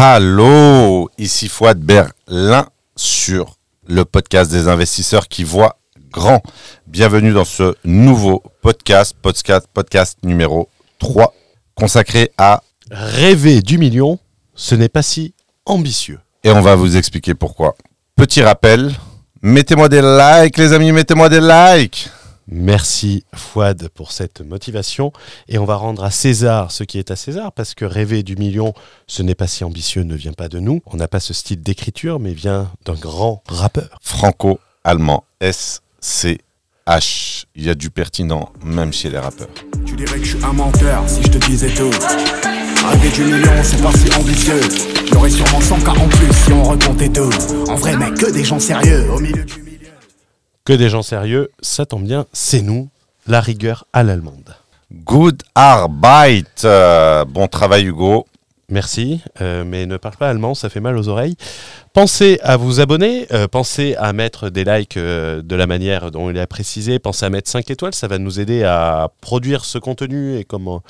Hallo, ici Fouad Berlin sur le podcast des investisseurs qui voient grand. Bienvenue dans ce nouveau podcast, podcast, podcast numéro 3, consacré à Rêver du million, ce n'est pas si ambitieux. Et on va vous expliquer pourquoi. Petit rappel, mettez-moi des likes les amis, mettez-moi des likes Merci Fouad pour cette motivation. Et on va rendre à César ce qui est à César, parce que rêver du million, ce n'est pas si ambitieux, ne vient pas de nous. On n'a pas ce style d'écriture, mais vient d'un grand rappeur. Franco-allemand, S-C-H. Il y a du pertinent, même chez les rappeurs. Tu dirais que je suis un menteur si je te disais tout. Rêver du million, c'est pas si ambitieux. J'aurais sûrement 100 cas en plus si on recomptait tout. En vrai, mec, que des gens sérieux au milieu du. Que des gens sérieux, ça tombe bien, c'est nous, la rigueur à l'allemande. Good Arbeit. Euh, bon travail Hugo. Merci, euh, mais ne parle pas allemand, ça fait mal aux oreilles. Pensez à vous abonner, euh, pensez à mettre des likes euh, de la manière dont il a précisé, pensez à mettre 5 étoiles, ça va nous aider à produire ce contenu et comme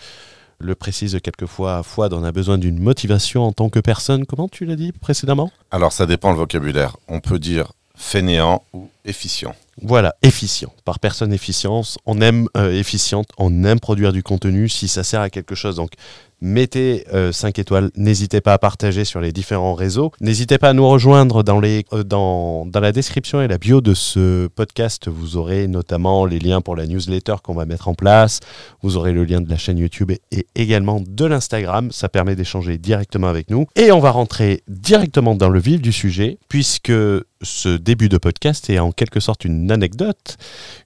le précise quelquefois Fouad, on a besoin d'une motivation en tant que personne. Comment tu l'as dit précédemment? Alors ça dépend le vocabulaire. On peut dire fainéant ou efficient. Voilà, efficient. Par personne efficience, on aime euh, efficiente, on aime produire du contenu si ça sert à quelque chose. Donc mettez 5 étoiles, n'hésitez pas à partager sur les différents réseaux. N'hésitez pas à nous rejoindre euh, dans, la description et la bio de ce podcast. Vous aurez notamment les liens pour la newsletter qu'on va mettre en place. Vous aurez le lien de la chaîne YouTube et également de l'Instagram. Ça permet d'échanger directement avec nous. Et on va rentrer directement dans le vif du sujet puisque ce début de podcast est en quelque sorte une anecdote.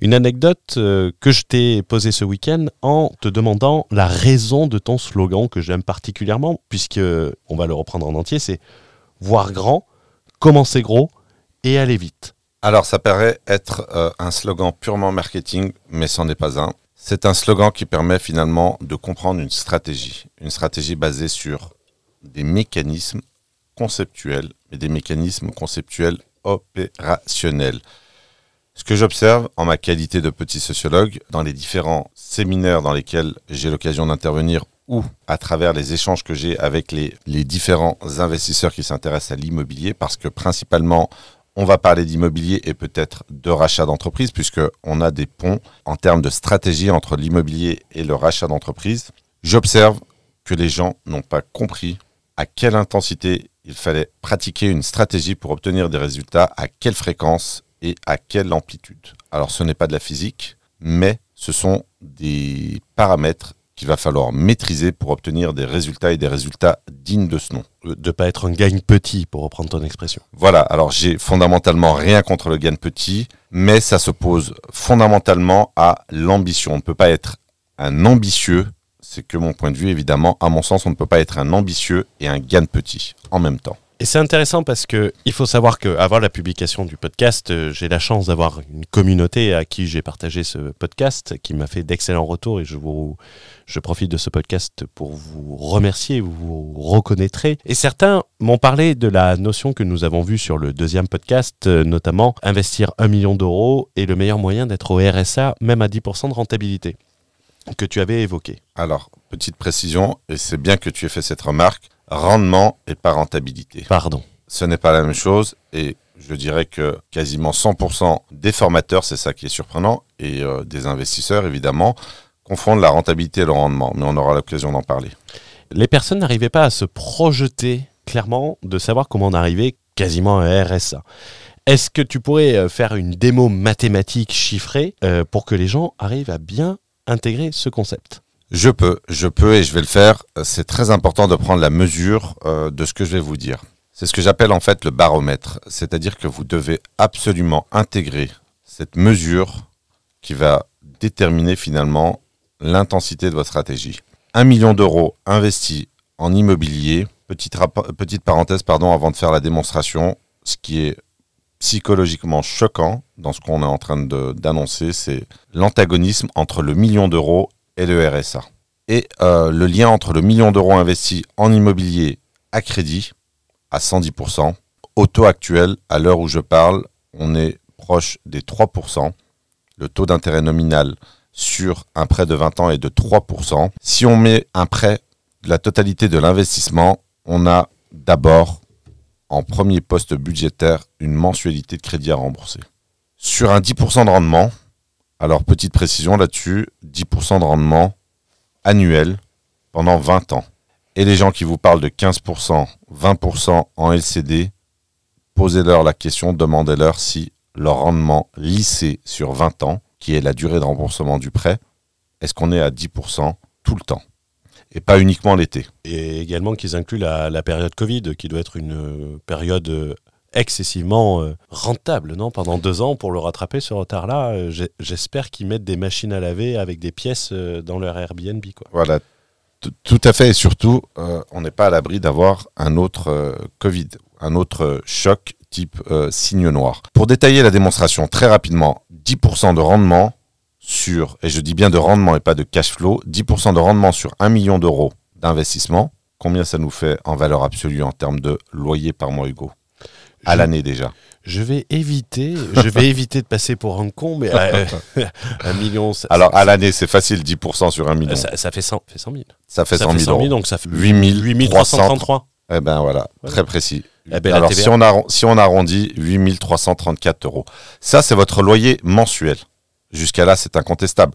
Une anecdote euh, que je t'ai posée ce week-end en te demandant la raison de ton slogan que j'aime particulièrement, puisque on va le reprendre en entier, c'est voir grand, commencer gros et aller vite. Alors ça paraît être euh, un slogan purement marketing, mais c'en est pas un. C'est un slogan qui permet finalement de comprendre une stratégie. Une stratégie basée sur des mécanismes conceptuels, mais des mécanismes conceptuels opérationnels. Ce que j'observe en ma qualité de petit sociologue, dans les différents séminaires dans lesquels j'ai l'occasion d'intervenir ou à travers les échanges que j'ai avec les, les différents investisseurs qui s'intéressent à l'immobilier, parce que principalement, on va parler d'immobilier et peut-être de rachat d'entreprise, puisqu'on a des ponts en termes de stratégie entre l'immobilier et le rachat d'entreprise. J'observe que les gens n'ont pas compris à quelle intensité il fallait pratiquer une stratégie pour obtenir des résultats, à quelle fréquence et à quelle amplitude? Alors ce n'est pas de la physique, mais ce sont des paramètres qu'il va falloir maîtriser pour obtenir des résultats et des résultats dignes de ce nom. Euh, De pas être un gagne petit, pour reprendre ton expression. Voilà, alors j'ai fondamentalement rien contre le gain petit, mais ça s'oppose fondamentalement à l'ambition. On ne peut pas être un ambitieux, c'est que mon point de vue évidemment, à mon sens, on ne peut pas être un ambitieux et un gain petit en même temps. Et c'est intéressant parce que il faut savoir qu'avant la publication du podcast, euh, j'ai la chance d'avoir une communauté à qui j'ai partagé ce podcast, qui m'a fait d'excellents retours et je vous, je profite de ce podcast pour vous remercier, vous vous reconnaîtrez. Et certains m'ont parlé de la notion que nous avons vue sur le deuxième podcast, euh, notamment investir un million d'euros est le meilleur moyen d'être au RSA, même à 10% de rentabilité, que tu avais évoqué. Alors, petite précision, et c'est bien que tu aies fait cette remarque, rendement et pas rentabilité. Pardon. Ce n'est pas la même chose et je dirais que quasiment 100% des formateurs, c'est ça qui est surprenant, et euh, des investisseurs évidemment, confondent la rentabilité et le rendement, mais on aura l'occasion d'en parler. les personnes n'arrivaient pas à se projeter clairement de savoir comment on arrivait quasiment à un RSA. Est-ce que tu pourrais euh, faire une démo mathématique chiffrée euh, pour que les gens arrivent à bien intégrer ce concept Je peux, je peux et je vais le faire. C'est très important de prendre la mesure euh, de ce que je vais vous dire. C'est ce que j'appelle en fait le baromètre, c'est-à-dire que vous devez absolument intégrer cette mesure qui va déterminer finalement l'intensité de votre stratégie. Un million d'euros investis en immobilier, petite, petite parenthèse pardon avant de faire la démonstration, ce qui est psychologiquement choquant dans ce qu'on est en train d'annoncer, c'est l'antagonisme entre le million d'euros et le RSA. Et euh, le lien entre le million d'euros investis en immobilier à crédit à 110%. Au taux actuel, à l'heure où je parle, on est proche des 3%. Le taux d'intérêt nominal sur un prêt de 20 ans est de 3%. Si on met un prêt de la totalité de l'investissement, on a d'abord, en premier poste budgétaire, une mensualité de crédit à rembourser. Sur un 10% de rendement, alors petite précision là-dessus, 10% de rendement annuel pendant 20 ans. Et les gens qui vous parlent de 15%, 20% en LCD, posez-leur la question, demandez-leur si leur rendement lissé sur 20 ans, qui est la durée de remboursement du prêt, est-ce qu'on est à 10% tout le temps et pas uniquement l'été? Et également qu'ils incluent la, période Covid, qui doit être une euh, période euh, excessivement euh, rentable, non Pendant deux ans, pour le rattraper, ce retard-là, j'espère qu'ils mettent des machines à laver avec des pièces dans leur Airbnb. Quoi. Voilà, tout à fait. Et surtout, on n'est pas à l'abri d'avoir un autre Covid, un autre choc type signe noir. Pour détailler la démonstration très rapidement, 10% de rendement sur, et je dis bien de rendement et pas de cash flow, 10% de rendement sur 1 million d'euros d'investissement, combien ça nous fait en valeur absolue en termes de loyer par mois, Hugo? À l'année déjà. Je vais éviter, je vais éviter de passer pour un con, mais euh, un million. Alors à l'année, c'est facile, 10% sur 1 million. Ça, fait, 100, fait 000. Ça fait 100 000, euros. donc ça fait 8 333. Eh ben voilà, très précis. Eh ben, Alors si on, si on arrondit, 8 334 euros. Ça, c'est votre loyer mensuel. Jusqu'à là, c'est incontestable.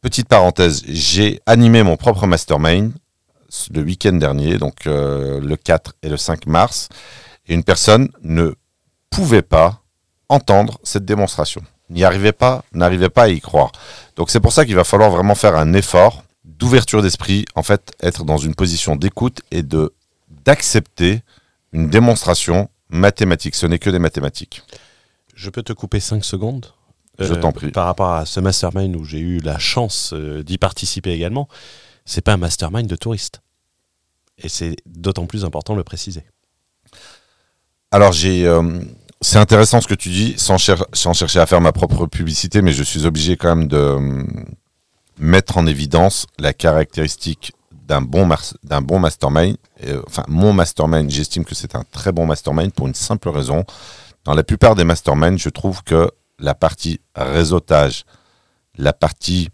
Petite parenthèse, j'ai animé mon propre mastermind le week-end dernier, donc euh, le 4 et le 5 mars, et une personne ne pouvait pas entendre cette démonstration. N'y arrivait pas, n'arrivait pas à y croire. Donc c'est pour ça qu'il va falloir vraiment faire un effort d'ouverture d'esprit, en fait, être dans une position d'écoute et de d'accepter une démonstration mathématique. Ce n'est que des mathématiques. Je peux te couper 5 secondes je t'en prie. Par rapport à ce mastermind où j'ai eu la chance euh, d'y participer également, c'est pas un mastermind de touristes. Et c'est d'autant plus important de le préciser. Alors j'ai, euh, c'est intéressant ce que tu dis, sans, chercher à faire ma propre publicité, mais je suis obligé quand même de euh, mettre en évidence la caractéristique d'un bon, d'un bon mastermind. enfin, mon mastermind, j'estime que c'est un très bon mastermind pour une simple raison. Dans la plupart des masterminds, je trouve que la partie réseautage, la partie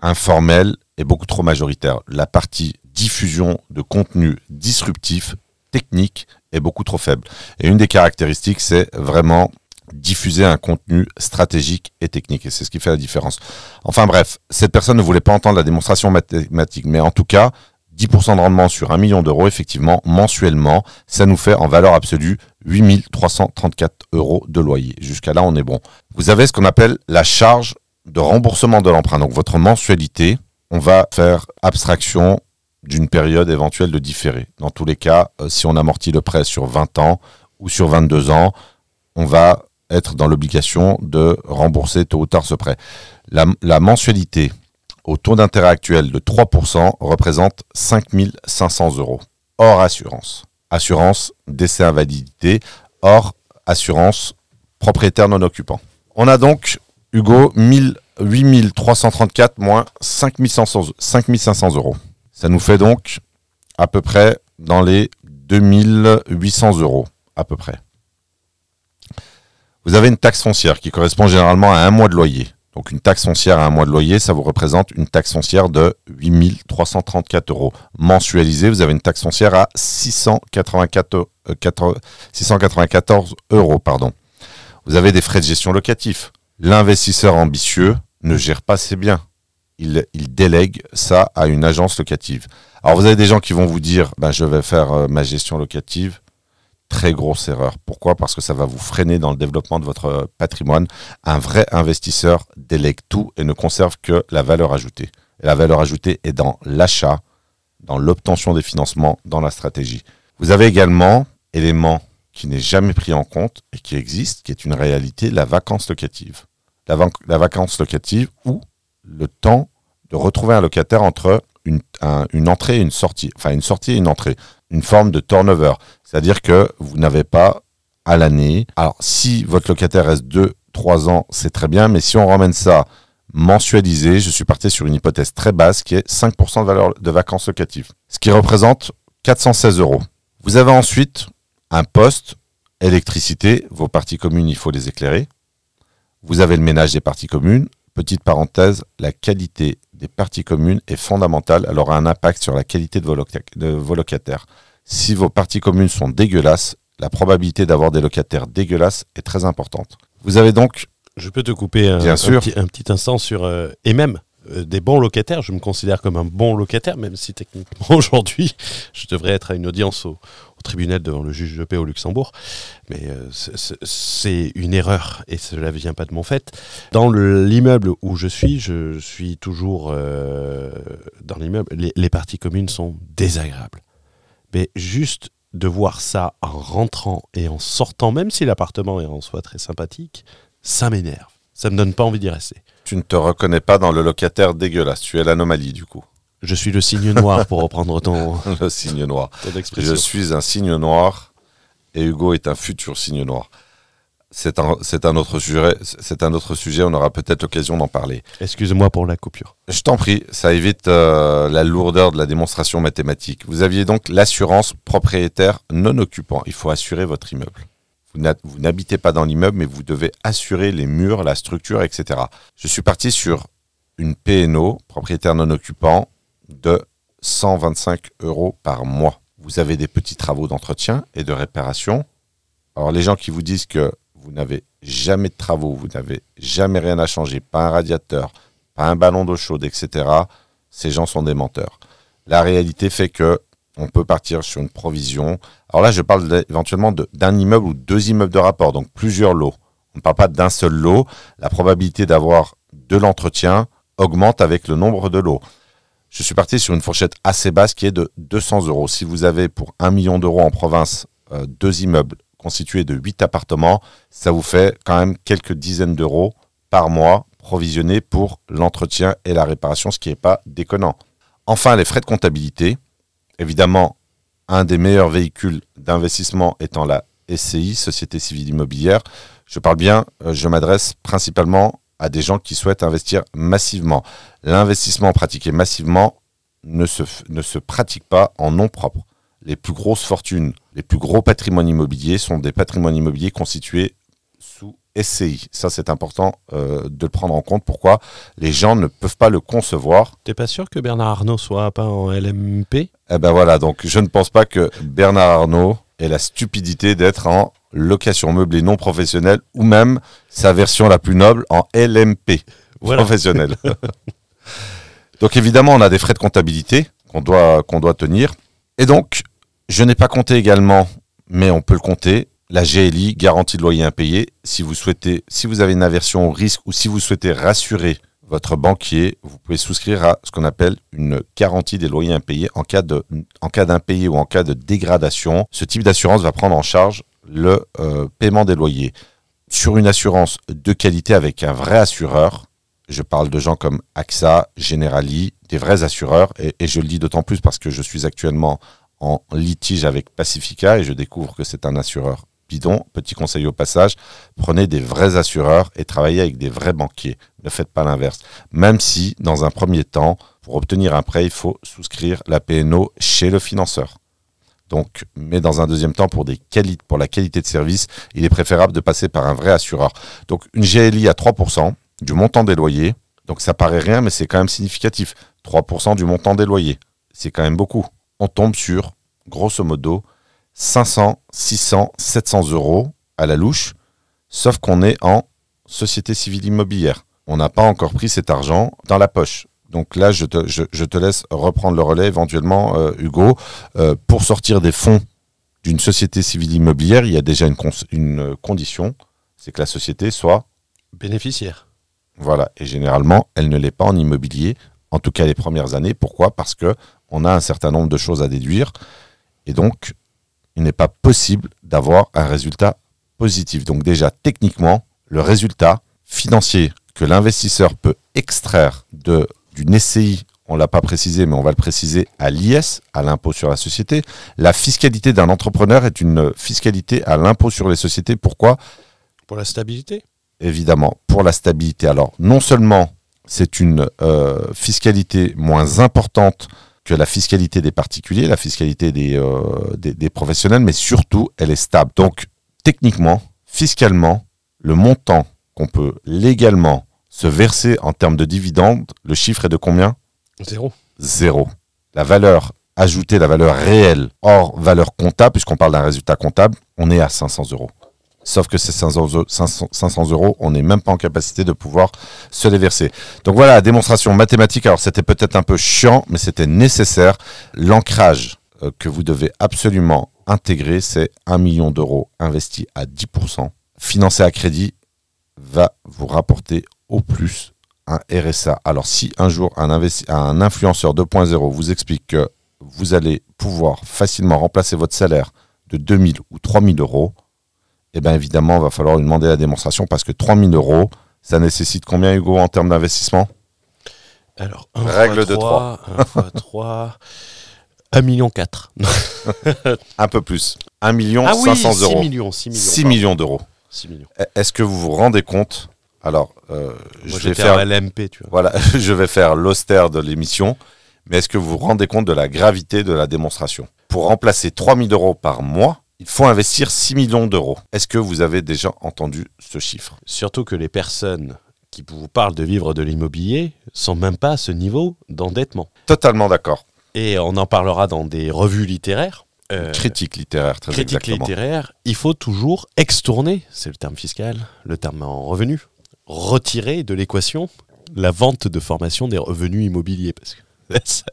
informelle est beaucoup trop majoritaire. La partie diffusion de contenu disruptif, technique, beaucoup trop faible. Et une des caractéristiques, c'est vraiment diffuser un contenu stratégique et technique. Et c'est ce qui fait la différence. Enfin bref, cette personne ne voulait pas entendre la démonstration mathématique. Mais en tout cas, 10% de rendement sur 1 million d'euros, effectivement, mensuellement, ça nous fait en valeur absolue 8334 euros de loyer. Jusqu'à là, on est bon. Vous avez ce qu'on appelle la charge de remboursement de l'emprunt. Donc votre mensualité, on va faire abstraction d'une période éventuelle de différé. Dans tous les cas, euh, si on amortit le prêt sur 20 ans ou sur 22 ans, on va être dans l'obligation de rembourser tôt ou tard ce prêt. La, mensualité au taux d'intérêt actuel de 3% représente 5500 euros, hors assurance. Assurance décès invalidité, hors assurance propriétaire non occupant. On a donc, Hugo, 8334 moins 5500, 5500 euros. Ça nous fait donc à peu près dans les 2800 euros, à peu près. Vous avez une taxe foncière qui correspond généralement à un mois de loyer. Donc une taxe foncière à un mois de loyer, ça vous représente une taxe foncière de 8334 euros. Mensualisé, vous avez une taxe foncière à 694, 694 euh, euros. Vous avez des frais de gestion locatifs. L'investisseur ambitieux ne gère pas ses biens. Il, délègue ça à une agence locative. Alors vous avez des gens qui vont vous dire, ben, je vais faire euh, ma gestion locative très grosse erreur. Pourquoi? Parce que ça va vous freiner dans le développement de votre patrimoine. Un vrai investisseur délègue tout et ne conserve que la valeur ajoutée. La valeur ajoutée est dans l'achat, dans l'obtention des financements, dans la stratégie. Vous avez également, élément qui n'est jamais pris en compte et qui existe, qui est une réalité, la vacance locative. La, vacance locative ou le temps de retrouver un locataire entre une, entrée et une sortie, enfin une sortie et une entrée, une forme de turnover. C'est-à-dire que vous n'avez pas à l'année. Alors, si votre locataire reste 2-3 ans, c'est très bien, mais si on ramène ça mensualisé, je suis parti sur une hypothèse très basse qui est 5% de valeur de vacances locatives, ce qui représente 416 euros. Vous avez ensuite un poste électricité, vos parties communes, il faut les éclairer. Vous avez le ménage des parties communes. Petite parenthèse, la qualité des parties communes est fondamentale. Elle aura un impact sur la qualité de vos, locataires. Si vos parties communes sont dégueulasses, la probabilité d'avoir des locataires dégueulasses est très importante. Vous avez donc Je peux te couper un, Bien un sûr. petit, un petit instant sur. euh, et même euh, des bons locataires, je me considère comme un bon locataire, même si techniquement aujourd'hui, je devrais être à une audience au, au tribunal devant le juge de paix au Luxembourg. Mais euh, c'est- une erreur et cela ne vient pas de mon fait. Dans le- l'immeuble où je suis, je suis toujours euh, dans l'immeuble. Les, parties communes sont désagréables. Mais juste de voir ça en rentrant et en sortant, même si l'appartement est en soi très sympathique, ça m'énerve. Ça me donne pas envie d'y rester. tu ne te reconnais pas dans le locataire dégueulasse. Tu es l'anomalie du coup. Je suis le signe noir pour reprendre ton, Le signe noir. ton Je expression. suis un signe noir et Hugo est un futur signe noir. C'est un, c'est un autre sujet. C'est un autre sujet. On aura peut-être l'occasion d'en parler. Excuse-moi pour la coupure. Je t'en prie, ça évite euh, la lourdeur de la démonstration mathématique. Vous aviez donc l'assurance propriétaire non occupant. Il faut assurer votre immeuble. Vous n'habitez pas dans l'immeuble, mais vous devez assurer les murs, la structure, etc. Je suis parti sur une PNO, propriétaire non occupant, de 125 euros par mois. Vous avez des petits travaux d'entretien et de réparation. Alors les gens qui vous disent que vous n'avez jamais de travaux, vous n'avez jamais rien à changer, pas un radiateur, pas un ballon d'eau chaude, etc., ces gens sont des menteurs. La réalité fait que on peut partir sur une provision. Alors là, je parle éventuellement d'un immeuble ou deux immeubles de rapport, donc plusieurs lots. On ne parle pas d'un seul lot. La probabilité d'avoir de l'entretien augmente avec le nombre de lots. Je suis parti sur une fourchette assez basse qui est de 200 euros. Si vous avez pour 1 million d'euros en province euh, deux immeubles constitués de 8 appartements, ça vous fait quand même quelques dizaines d'euros par mois provisionnés pour l'entretien et la réparation, ce qui n'est pas déconnant. Enfin, les frais de comptabilité. Évidemment, un des meilleurs véhicules d'investissement étant la SCI, Société Civile Immobilière. Je parle bien, euh, je m'adresse principalement à des gens qui souhaitent investir massivement. L'investissement pratiqué massivement ne se, ne se pratique pas en nom propre. Les plus grosses fortunes, les plus gros patrimoines immobiliers sont des patrimoines immobiliers constitués sous SCI. Ça, c'est important euh, de le prendre en compte. Pourquoi? Les gens ne peuvent pas le concevoir T'es pas sûr que Bernard Arnault soit pas en LMP eh ben voilà, donc je ne pense pas que Bernard Arnault ait la stupidité d'être en location meublée non professionnelle ou même sa version la plus noble en LMP Voilà. professionnelle. donc évidemment, on a des frais de comptabilité qu'on doit, qu'on doit tenir. Et donc, je n'ai pas compté également, mais on peut le compter, la GLI, garantie de loyer impayé. Si vous souhaitez, si vous avez une aversion au risque ou si vous souhaitez rassurer votre banquier, vous pouvez souscrire à ce qu'on appelle une garantie des loyers impayés en cas d'impayé ou en cas de dégradation. Ce type d'assurance va prendre en charge le euh, paiement des loyers. Sur une assurance de qualité avec un vrai assureur, je parle de gens comme AXA, Generali, des vrais assureurs, et je le dis d'autant plus parce que je suis actuellement en litige avec Pacifica et je découvre que c'est un assureur Petit conseil au passage, prenez des vrais assureurs et travaillez avec des vrais banquiers. Ne faites pas l'inverse. Même si, dans un premier temps, pour obtenir un prêt, il faut souscrire la PNO chez le financeur. Mais dans un deuxième temps, pour, pour la qualité de service, il est préférable de passer par un vrai assureur. Donc, une GLI à 3% du montant des loyers. Donc, ça paraît rien, mais c'est quand même significatif. 3% du montant des loyers. C'est quand même beaucoup. On tombe sur, grosso modo, 500, 600, 700 euros à la louche, sauf qu'on est en société civile immobilière. On n'a pas encore pris cet argent dans la poche. Donc là, je te, je, je te laisse reprendre le relais éventuellement, euh, Hugo. Euh, pour sortir des fonds d'une société civile immobilière, il y a déjà une, une condition, c'est que la société soit, Bénéficiaire. voilà, et généralement, elle ne l'est pas en immobilier, en tout cas les premières années. Pourquoi? Parce que on a un certain nombre de choses à déduire, et donc il n'est pas possible d'avoir un résultat positif. Donc déjà, techniquement, le résultat financier que l'investisseur peut extraire de, d'une SCI, on ne l'a pas précisé, mais on va le préciser à l'IS, à l'impôt sur la société. La fiscalité d'un entrepreneur est une fiscalité à l'impôt sur les sociétés. Pourquoi? Pour la stabilité Évidemment, pour la stabilité. Alors, non seulement c'est une euh, fiscalité moins importante que la fiscalité des particuliers, la fiscalité des, euh, des, des professionnels, mais surtout, elle est stable. Donc, techniquement, fiscalement, le montant qu'on peut légalement se verser en termes de dividendes, le chiffre est de combien? Zéro. Zéro. La valeur ajouter la valeur réelle hors valeur comptable, puisqu'on parle d'un résultat comptable, on est à 500 euros. Sauf que ces 500 euros, 500 euros, on n'est même pas en capacité de pouvoir se les verser. Donc voilà, démonstration mathématique. Alors c'était peut-être un peu chiant, mais c'était nécessaire. L'ancrage euh, que vous devez absolument intégrer, c'est 1 million d'euros investis à 10%, financé à crédit, va vous rapporter au plus un RSA. Alors si un jour un, un influenceur 2.0 vous explique que vous allez pouvoir facilement remplacer votre salaire de 2000 ou 3000 euros, eh bien évidemment, il va falloir lui demander la démonstration parce que 3000 euros, ça nécessite combien, Hugo, en termes d'investissement? Alors, Règle de 3. 1 fois 3. 1 million 4. un peu plus. 1 million ah 500 oui, 6 euros. Millions, 6 millions, 6 millions d'euros. 6 millions. Est-ce que vous vous rendez compte? Alors, euh, je vais faire l'MP, tu vois. Voilà, je vais faire l'austère de l'émission. Mais est-ce que vous vous rendez compte de la gravité de la démonstration? Pour remplacer 3000 euros par mois, il faut investir 6 millions d'euros. Est-ce que vous avez déjà entendu ce chiffre? Surtout que les personnes qui vous parlent de vivre de l'immobilier sont même pas à ce niveau d'endettement. Totalement d'accord. Et on en parlera dans des revues littéraires. Euh, critique littéraire, très critique littéraire, il faut toujours extourner, c'est le terme fiscal, le terme en revenu, retirer de l'équation la vente de formation des revenus immobiliers. Parce que ça,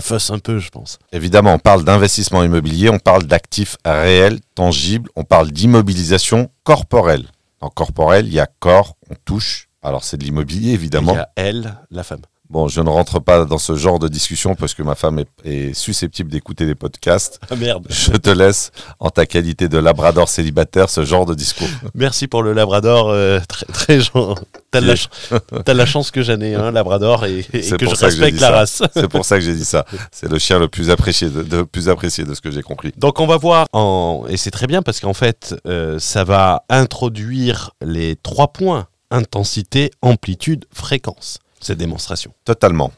fausse un peu, je pense. Évidemment, on parle d'investissement immobilier, on parle d'actifs réels, tangibles, on parle d'immobilisation corporelle. En corporel, il y a corps, on touche. Alors c'est de l'immobilier, évidemment. Il y a elle, la femme. Bon, je ne rentre pas dans ce genre de discussion parce que ma femme est, susceptible d'écouter des podcasts. Ah merde. Je te laisse, en ta qualité de labrador célibataire, ce genre de discours. Merci pour le labrador, euh, très, très T'as la, chance que j'en ai un labrador et, que je respecte la race. C'est pour ça que j'ai dit ça. C'est le chien le plus apprécié de, plus apprécié de ce que j'ai compris. Donc on va voir, en, et c'est très bien parce qu'en fait, euh, ça va introduire les trois points intensité, amplitude, fréquence cette démonstration. Totalement.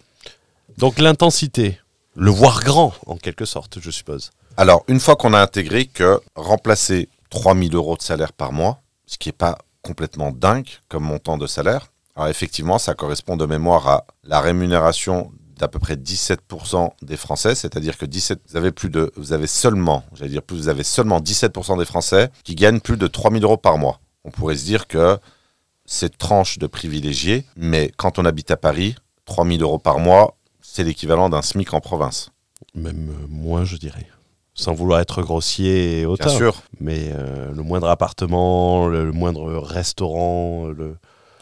Donc l'intensité, le voir grand en quelque sorte, je suppose. Alors, une fois qu'on a intégré que remplacer 3000 euros de salaire par mois, ce qui n'est pas complètement dingue comme montant de salaire, alors effectivement, ça correspond de mémoire à la rémunération d'à peu près 17% des Français, c'est-à-dire que 17, vous avez plus de, vous avez seulement, j'allais dire plus, vous avez seulement 17% des Français qui gagnent plus de 3000 euros par mois. On pourrait se dire que cette tranche de privilégiés, mais quand on habite à Paris, 3000 euros par mois, c'est l'équivalent d'un SMIC en province. Même euh, moins, je dirais. Sans vouloir être grossier et hautain. Bien sûr. Mais euh, le moindre appartement, le, moindre restaurant. Le...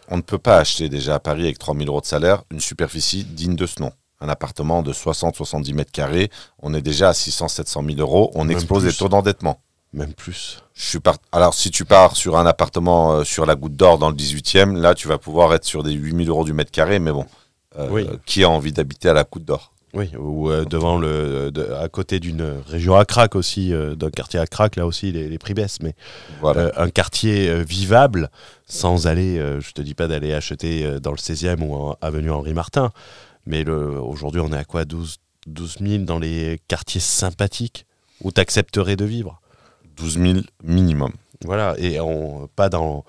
On ne peut pas acheter déjà à Paris avec 3000 euros de salaire une superficie digne de ce nom. Un appartement de 60-70 mètres carrés, on est déjà à 600-700 000 euros, on explose les taux d'endettement. Même plus. Je suis Alors, si tu pars sur un appartement euh, sur la Goutte d'Or dans le 18e, là, tu vas pouvoir être sur des 8000 euros du mètre carré, mais bon, euh, qui a envie d'habiter à la Goutte d'Or? Oui, ou euh, devant le, à côté d'une région à crack aussi, d'un quartier à crack, là aussi, les, prix baissent. Mais un quartier vivable, sans aller, je te dis pas d'aller acheter dans le 16e ou en avenue Henri Martin, mais aujourd'hui, on est à quoi? 12, 12 000 dans les quartiers sympathiques où tu accepterais de vivre? 12 000 minimum. Voilà, et on, pas dans,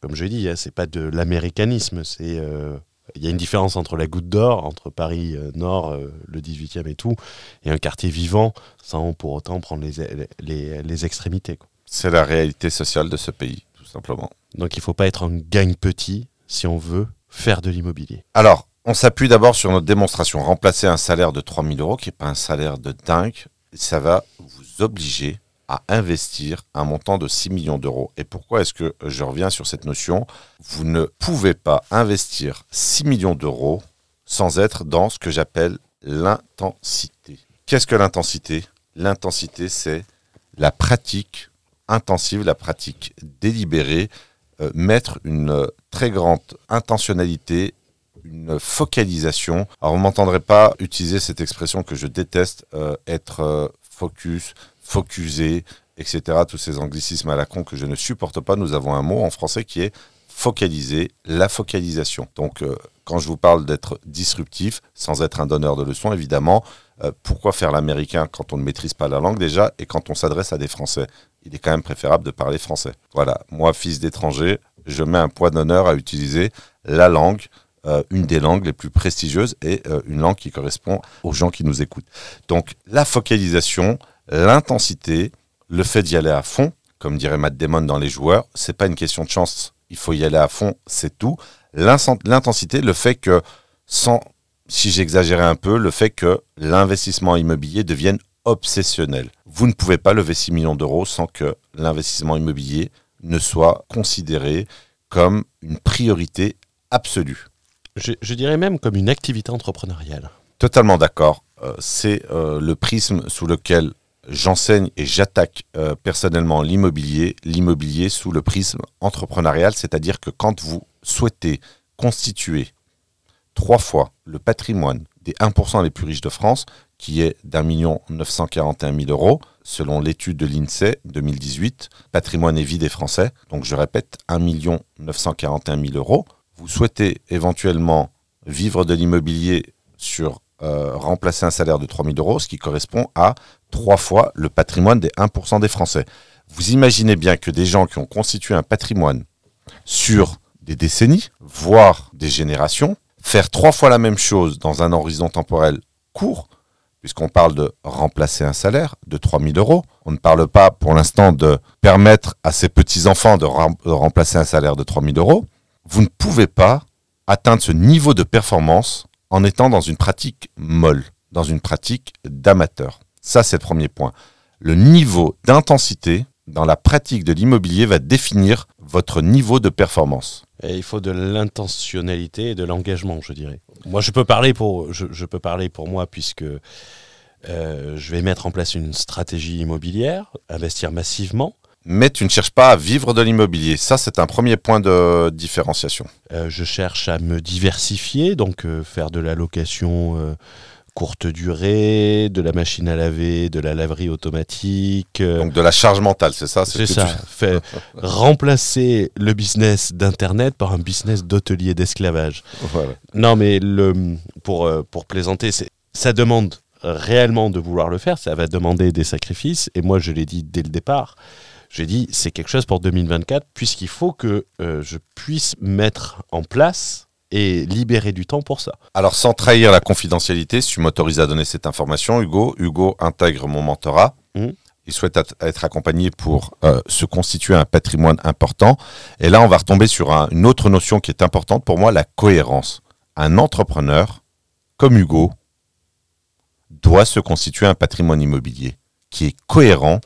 comme je dis, hein, c'est pas de l'américanisme, c'est euh, il y a une différence entre la goutte d'or, entre Paris euh, Nord, euh, le 18e et tout, et un quartier vivant, sans pour autant prendre les, les, les extrémités. C'est la réalité sociale de ce pays, tout simplement. Donc il ne faut pas être un gagne petit si on veut faire de l'immobilier. Alors, on s'appuie d'abord sur notre démonstration. Remplacer un salaire de 3000 euros, qui n'est pas un salaire de dingue, ça va vous obliger à investir un montant de 6 millions d'euros. Et pourquoi est-ce que je reviens sur cette notion? Vous ne pouvez pas investir 6 millions d'euros sans être dans ce que j'appelle l'intensité. Qu'est-ce que l'intensité? L'intensité, c'est la pratique intensive, la pratique délibérée, euh, mettre une très grande intentionnalité, une focalisation. Alors, vous m'entendrez pas utiliser cette expression que je déteste, euh, être euh, focus, focusé, etc. Tous ces anglicismes à la con que je ne supporte pas. Nous avons un mot en français qui est focaliser, la focalisation. Donc, euh, quand je vous parle d'être disruptif, sans être un donneur de leçons, évidemment, euh, pourquoi faire l'américain quand on ne maîtrise pas la langue déjà et quand on s'adresse à des Français? Il est quand même préférable de parler français. Voilà, moi, fils d'étranger, je mets un point d'honneur à utiliser la langue euh, une des langues les plus prestigieuses et euh, une langue qui correspond aux gens qui nous écoutent. Donc la focalisation, l'intensité, le fait d'y aller à fond, comme dirait Matt Damon dans Les Joueurs, c'est pas une question de chance. Il faut y aller à fond, c'est tout. L'intensité, le fait que, sans, si j'exagérais un peu, le fait que l'investissement immobilier devienne obsessionnel. Vous ne pouvez pas lever 6 millions d'euros sans que l'investissement immobilier ne soit considéré comme une priorité absolue. Je, dirais même comme une activité entrepreneuriale. Totalement d'accord. Euh, c'est euh, le prisme sous lequel j'enseigne et j'attaque euh, personnellement l'immobilier, l'immobilier sous le prisme entrepreneurial, c'est-à-dire que quand vous souhaitez constituer trois fois le patrimoine des 1% les plus riches de France, qui est d'un million 941 000 euros, selon l'étude de l'INSEE 2018, patrimoine et vie des Français. Donc je répète, 1 941 000 euros. Vous souhaitez éventuellement vivre de l'immobilier sur euh, remplacer un salaire de 3 000 euros, ce qui correspond à trois fois le patrimoine des 1% des Français. Vous imaginez bien que des gens qui ont constitué un patrimoine sur des décennies, voire des générations, faire trois fois la même chose dans un horizon temporel court, puisqu'on parle de remplacer un salaire de 3 000 euros. On ne parle pas pour l'instant de permettre à ses petits-enfants de, remplacer un salaire de 3 000 euros. Vous ne pouvez pas atteindre ce niveau de performance en étant dans une pratique molle, dans une pratique d'amateur. Ça, c'est le premier point. Le niveau d'intensité dans la pratique de l'immobilier va définir votre niveau de performance. Il faut de l'intentionnalité et de l'engagement, je dirais. Moi, je peux parler pour, je, peux parler pour moi puisque euh, je vais mettre en place une stratégie immobilière, investir massivement. Mais tu ne cherches pas à vivre de l'immobilier. Ça, c'est un premier point de différenciation. Euh, je cherche à me diversifier, donc euh, faire de la location courte durée, de la machine à laver, de la laverie automatique. Euh, Donc de la charge mentale, c'est ça C'est ça. Fait remplacer le business d'Internet par un business d'hôtelier d'esclavage. Non, mais le, pour, euh, pour plaisanter, ça demande réellement de vouloir le faire, ça va demander des sacrifices. Et moi, je l'ai dit dès le départ, j'ai dit c'est quelque chose pour 2024, puisqu'il faut que euh, je puisse mettre en place et libérer du temps pour ça. Alors sans trahir la confidentialité, si tu m'autorises à donner cette information, Hugo, Hugo intègre mon mentorat. Mmh. Il souhaite être accompagné pour euh, se constituer un patrimoine important. Et là, on va retomber sur une autre notion qui est importante pour moi, la cohérence. Un entrepreneur comme Hugo doit se constituer un patrimoine immobilier qui est cohérent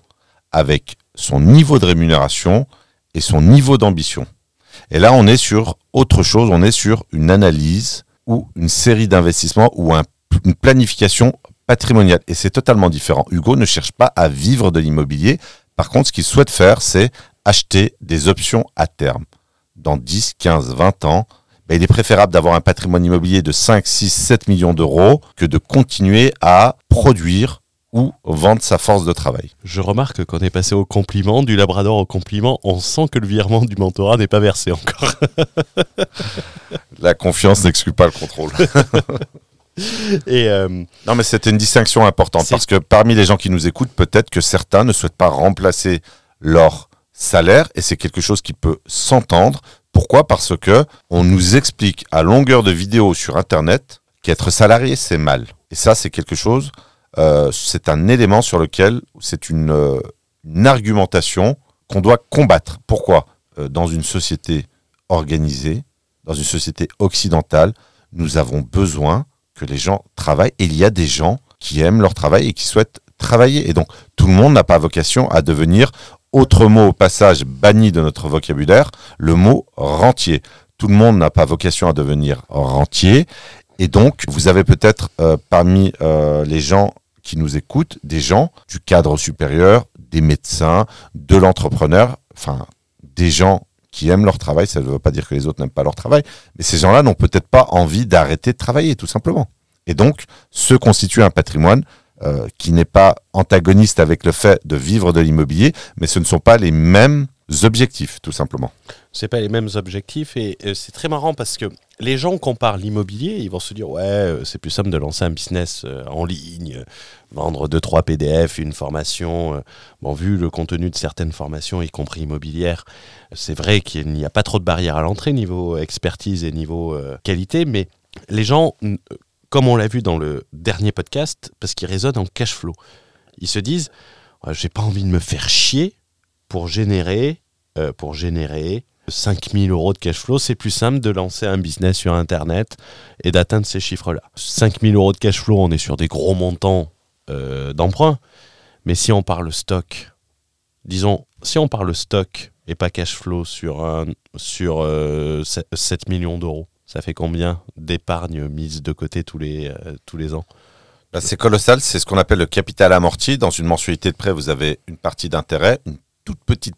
avec son niveau de rémunération et son niveau d'ambition. Et là, on est sur autre chose, on est sur une analyse ou une série d'investissements ou une planification patrimoniale. Et c'est totalement différent. Hugo ne cherche pas à vivre de l'immobilier. Par contre, ce qu'il souhaite faire, c'est acheter des options à terme. Dans 10, 15, 20 ans, ben, il est préférable d'avoir un patrimoine immobilier de 5, 6, 7 millions d'euros que de continuer à produire ou vendre sa force de travail. Je remarque qu'on est passé au compliment, du Labrador au compliment. On sent que le virement du mentorat n'est pas versé encore. La confiance n'exclut pas le contrôle. Et euh, Non, mais c'était une distinction importante parce que parmi les gens qui nous écoutent, peut-être que certains ne souhaitent pas remplacer leur salaire et c'est quelque chose qui peut s'entendre. Pourquoi? Parce que on nous explique à longueur de vidéos sur Internet qu'être salarié c'est mal. Et ça, c'est quelque chose euh, c'est un élément sur lequel c'est une, euh, argumentation qu'on doit combattre. Pourquoi? Euh, Dans une société organisée, dans une société occidentale, nous avons besoin que les gens travaillent. Et il y a des gens qui aiment leur travail et qui souhaitent travailler. Et donc, tout le monde n'a pas vocation à devenir, autre mot au passage banni de notre vocabulaire, le mot rentier. Tout le monde n'a pas vocation à devenir rentier. Et donc, vous avez peut-être parmi les gens qui nous écoutent, des gens du cadre supérieur, des médecins, de l'entrepreneur, enfin des gens qui aiment leur travail, ça ne veut pas dire que les autres n'aiment pas leur travail, mais ces gens-là n'ont peut-être pas envie d'arrêter de travailler, tout simplement. Et donc, se constitue un patrimoine euh, qui n'est pas antagoniste avec le fait de vivre de l'immobilier, mais ce ne sont pas les mêmes objectifs, tout simplement. C'est pas les mêmes objectifs et euh, c'est très marrant parce que les gens comparent l'immobilier, ils vont se dire ouais, euh, c'est plus simple de lancer un business euh, en ligne, vendre 2 3 PDF, une formation. Bon, vu le contenu de certaines formations y compris immobilières, c'est vrai qu'il n'y a pas trop de barrières à l'entrée niveau expertise et niveau qualité, mais les gens comme on l'a vu dans le dernier podcast parce qu'ils raisonnent en cash flow. Ils se disent j'ai pas envie de me faire chier pour générer euh, pour générer 5000 euros de cash flow, c'est plus simple de lancer un business sur Internet et d'atteindre ces chiffres-là. 5000 euros de cash flow, on est sur des gros montants euh, d'emprunt. Mais si on parle stock, disons, si on parle stock et pas cash flow sur, un, sur euh, 7 millions d'euros, ça fait combien d'épargne mise de côté tous les, euh, tous les ans? Bah, c'est colossal, c'est ce qu'on appelle le capital amorti. Dans une mensualité de prêt, vous avez une partie d'intérêt, une toute petite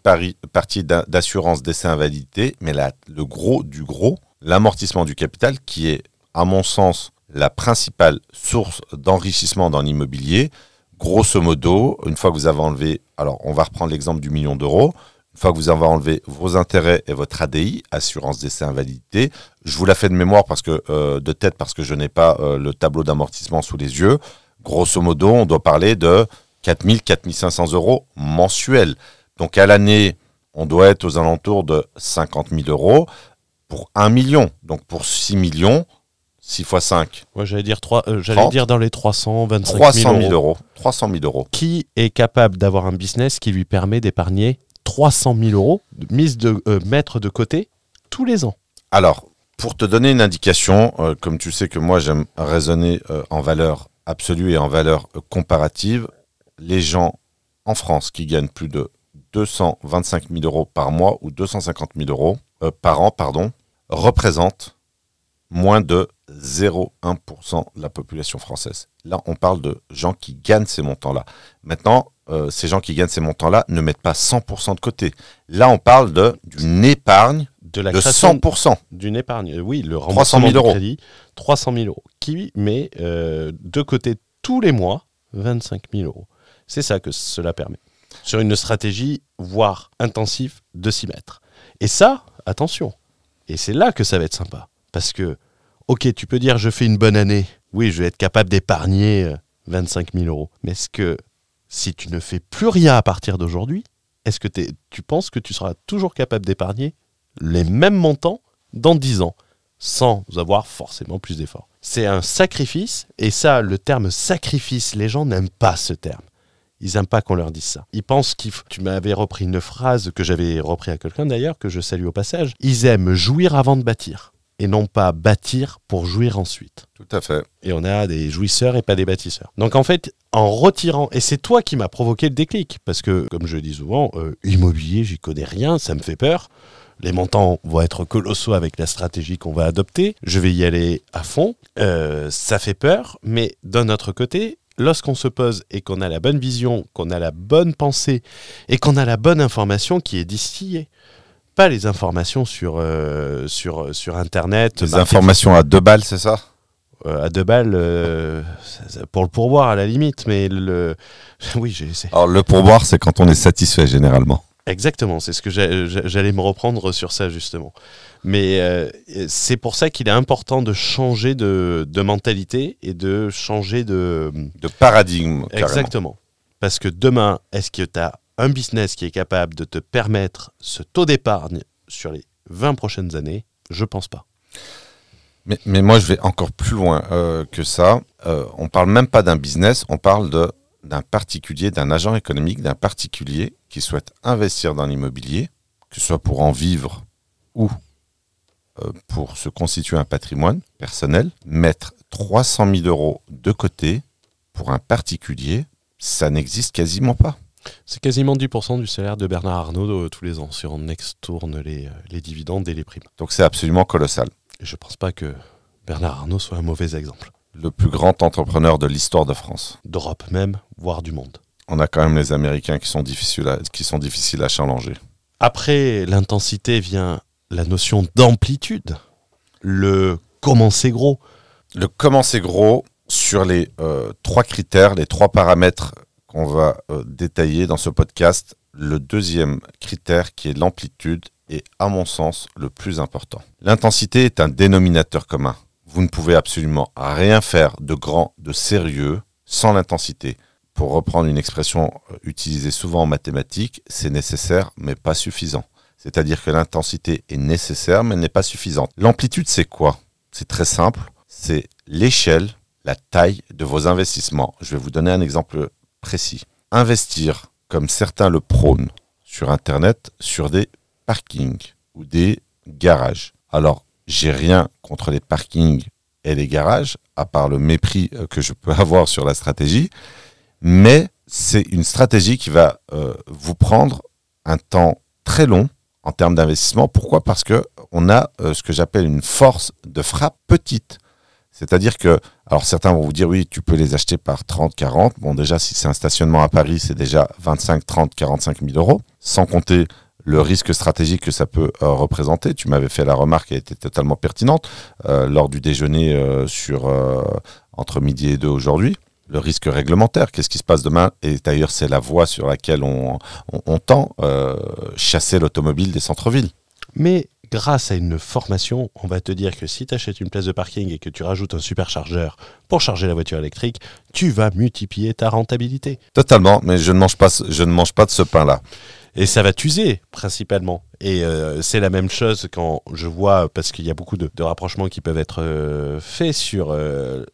partie d'a- d'assurance d'essai invalidité, mais le gros du gros, l'amortissement du capital, qui est, à mon sens, la principale source d'enrichissement dans l'immobilier. Grosso modo, une fois que vous avez enlevé, alors on va reprendre l'exemple du million d'euros, une fois que vous avez enlevé vos intérêts et votre ADI, assurance d'essai invalidité, je vous la fais de mémoire parce que euh, de tête parce que je n'ai pas euh, le tableau d'amortissement sous les yeux. Grosso modo, on doit parler de 4000, 4500 euros mensuels. Donc à l'année, on doit être aux alentours de 50 000 euros pour 1 million. Donc pour 6 millions, 6 fois 5, Moi, j'allais dire, trois- euh, j'allais 30. dire dans les 325 000 300 000 euros. euros. 300 000 euros. qui est capable d'avoir un business qui lui permet d'épargner 300 000 euros de mise de euh, mettre de côté tous les ans? Alors, pour te donner une indication, euh, comme tu sais que moi j'aime raisonner euh, en valeur absolue et en valeur euh, comparative, les gens en France qui gagnent plus de 225 000 euros par mois ou 250 000 euros euh, par an, pardon, représentent moins de 0,1% de la population française. Là, on parle de gens qui gagnent ces montants-là. Maintenant, euh, ces gens qui gagnent ces montants-là ne mettent pas 100% de côté. Là, on parle d'une épargne De la de création 100%. d'une épargne. Euh, Oui, le 300 remboursement 000 du euros. crédit, 300 000 euros. Qui met euh, de côté tous les mois 25 000 euros. C'est ça que cela permet. Sur une stratégie, voire intensive, de s'y mettre. Et ça, attention. Et c'est là que ça va être sympa. Parce que, ok, tu peux dire je fais une bonne année. Oui, je vais être capable d'épargner euh, 25 000 euros. Mais est-ce que si tu ne fais plus rien à partir d'aujourd'hui, est-ce que tu penses que tu seras toujours capable d'épargner les mêmes montants dans 10 ans sans avoir forcément plus d'efforts? C'est un sacrifice, et ça, le terme sacrifice, les gens n'aiment pas ce terme. Ils n'aiment pas qu'on leur dise ça. Ils pensent qu'il faut... Tu m'avais repris une phrase que j'avais repris à quelqu'un d'ailleurs, que je salue au passage. Ils aiment jouir avant de bâtir, et non pas bâtir pour jouir ensuite. Tout à fait. Et on a des jouisseurs et pas des bâtisseurs. Donc en fait, en retirant, et c'est toi qui m'as provoqué le déclic, parce que comme je dis souvent, euh, immobilier, j'y connais rien, ça me fait peur. Les montants vont être colossaux avec la stratégie qu'on va adopter. Je vais y aller à fond. Euh, ça fait peur, mais d'un autre côté, lorsqu'on se pose et qu'on a la bonne vision, qu'on a la bonne pensée et qu'on a la bonne information qui est distillée, pas les informations sur, euh, sur, sur Internet. Les marketing- informations à deux balles, c'est ça? Euh, à deux balles, euh, pour le pourboire à la limite, mais le. Oui, j'ai. Alors, le pourboire, c'est quand on est satisfait, généralement. Exactement, c'est ce que j'allais me reprendre sur ça justement. Mais euh, c'est pour ça qu'il est important de changer de, de mentalité et de changer de. De paradigme, carrément. Exactement. Parce que demain, est-ce que tu as un business qui est capable de te permettre ce taux d'épargne sur les 20 prochaines années? Je pense pas. Mais, mais moi, je vais encore plus loin euh, que ça. Euh, on parle même pas d'un business, on parle de d'un particulier, d'un agent économique, d'un particulier qui souhaite investir dans l'immobilier, que ce soit pour en vivre ou euh, pour se constituer un patrimoine personnel, mettre 300 000 euros de côté pour un particulier, ça n'existe quasiment pas. C'est quasiment 10% du salaire de Bernard Arnault euh, tous les ans si on extourne les, euh, les dividendes et les primes. Donc c'est absolument colossal. Et je pense pas que Bernard Arnault soit un mauvais exemple. Le plus grand entrepreneur de l'histoire de France. D'Europe même, voire du monde. On a quand même les Américains qui sont difficiles à, qui sont difficiles à challenger. Après l'intensité vient la notion d'amplitude. Le comment c'est gros. Le comment c'est gros sur les euh, trois critères, les trois paramètres qu'on va euh, détailler dans ce podcast le deuxième critère qui est l'amplitude est à mon sens le plus important. L'intensité est un dénominateur commun. Vous ne pouvez absolument rien faire de grand, de sérieux sans l'intensité. Pour reprendre une expression euh, utilisée souvent en mathématiques, c'est nécessaire mais pas suffisant. C'est-à-dire que l'intensité est nécessaire mais n'est pas suffisante. L'amplitude, c'est quoi? C'est très simple. C'est l'échelle, la taille de vos investissements. Je vais vous donner un exemple précis. Investir, comme certains le prônent sur Internet, sur des parkings ou des garages. Alors, j'ai rien contre les parkings et les garages, à part le mépris euh, que je peux avoir sur la stratégie, mais c'est une stratégie qui va euh, vous prendre un temps très long en termes d'investissement. Pourquoi? Parce que on a euh, ce que j'appelle une force de frappe petite. C'est-à-dire que, alors certains vont vous dire oui, tu peux les acheter par 30, 40. Bon, déjà, si c'est un stationnement à Paris, c'est déjà 25, 30, 45 000 euros, sans compter le risque stratégique que ça peut euh, représenter. Tu m'avais fait la remarque, elle était totalement pertinente euh, lors du déjeuner euh, sur entre midi et deux aujourd'hui. Le risque réglementaire, qu'est-ce qui se passe demain? Et d'ailleurs, c'est la voie sur laquelle on, on tend chasser l'automobile des centres-villes. Mais grâce à une formation, on va te dire que si tu achètes une place de parking et que tu rajoutes un superchargeur pour charger la voiture électrique, tu vas multiplier ta rentabilité. Totalement, mais je ne mange pas, je ne mange pas de ce pain-là. Et ça va t'user principalement. Et euh, c'est la même chose quand je vois, parce qu'il y a beaucoup de, rapprochements qui peuvent être euh, faits sur euh,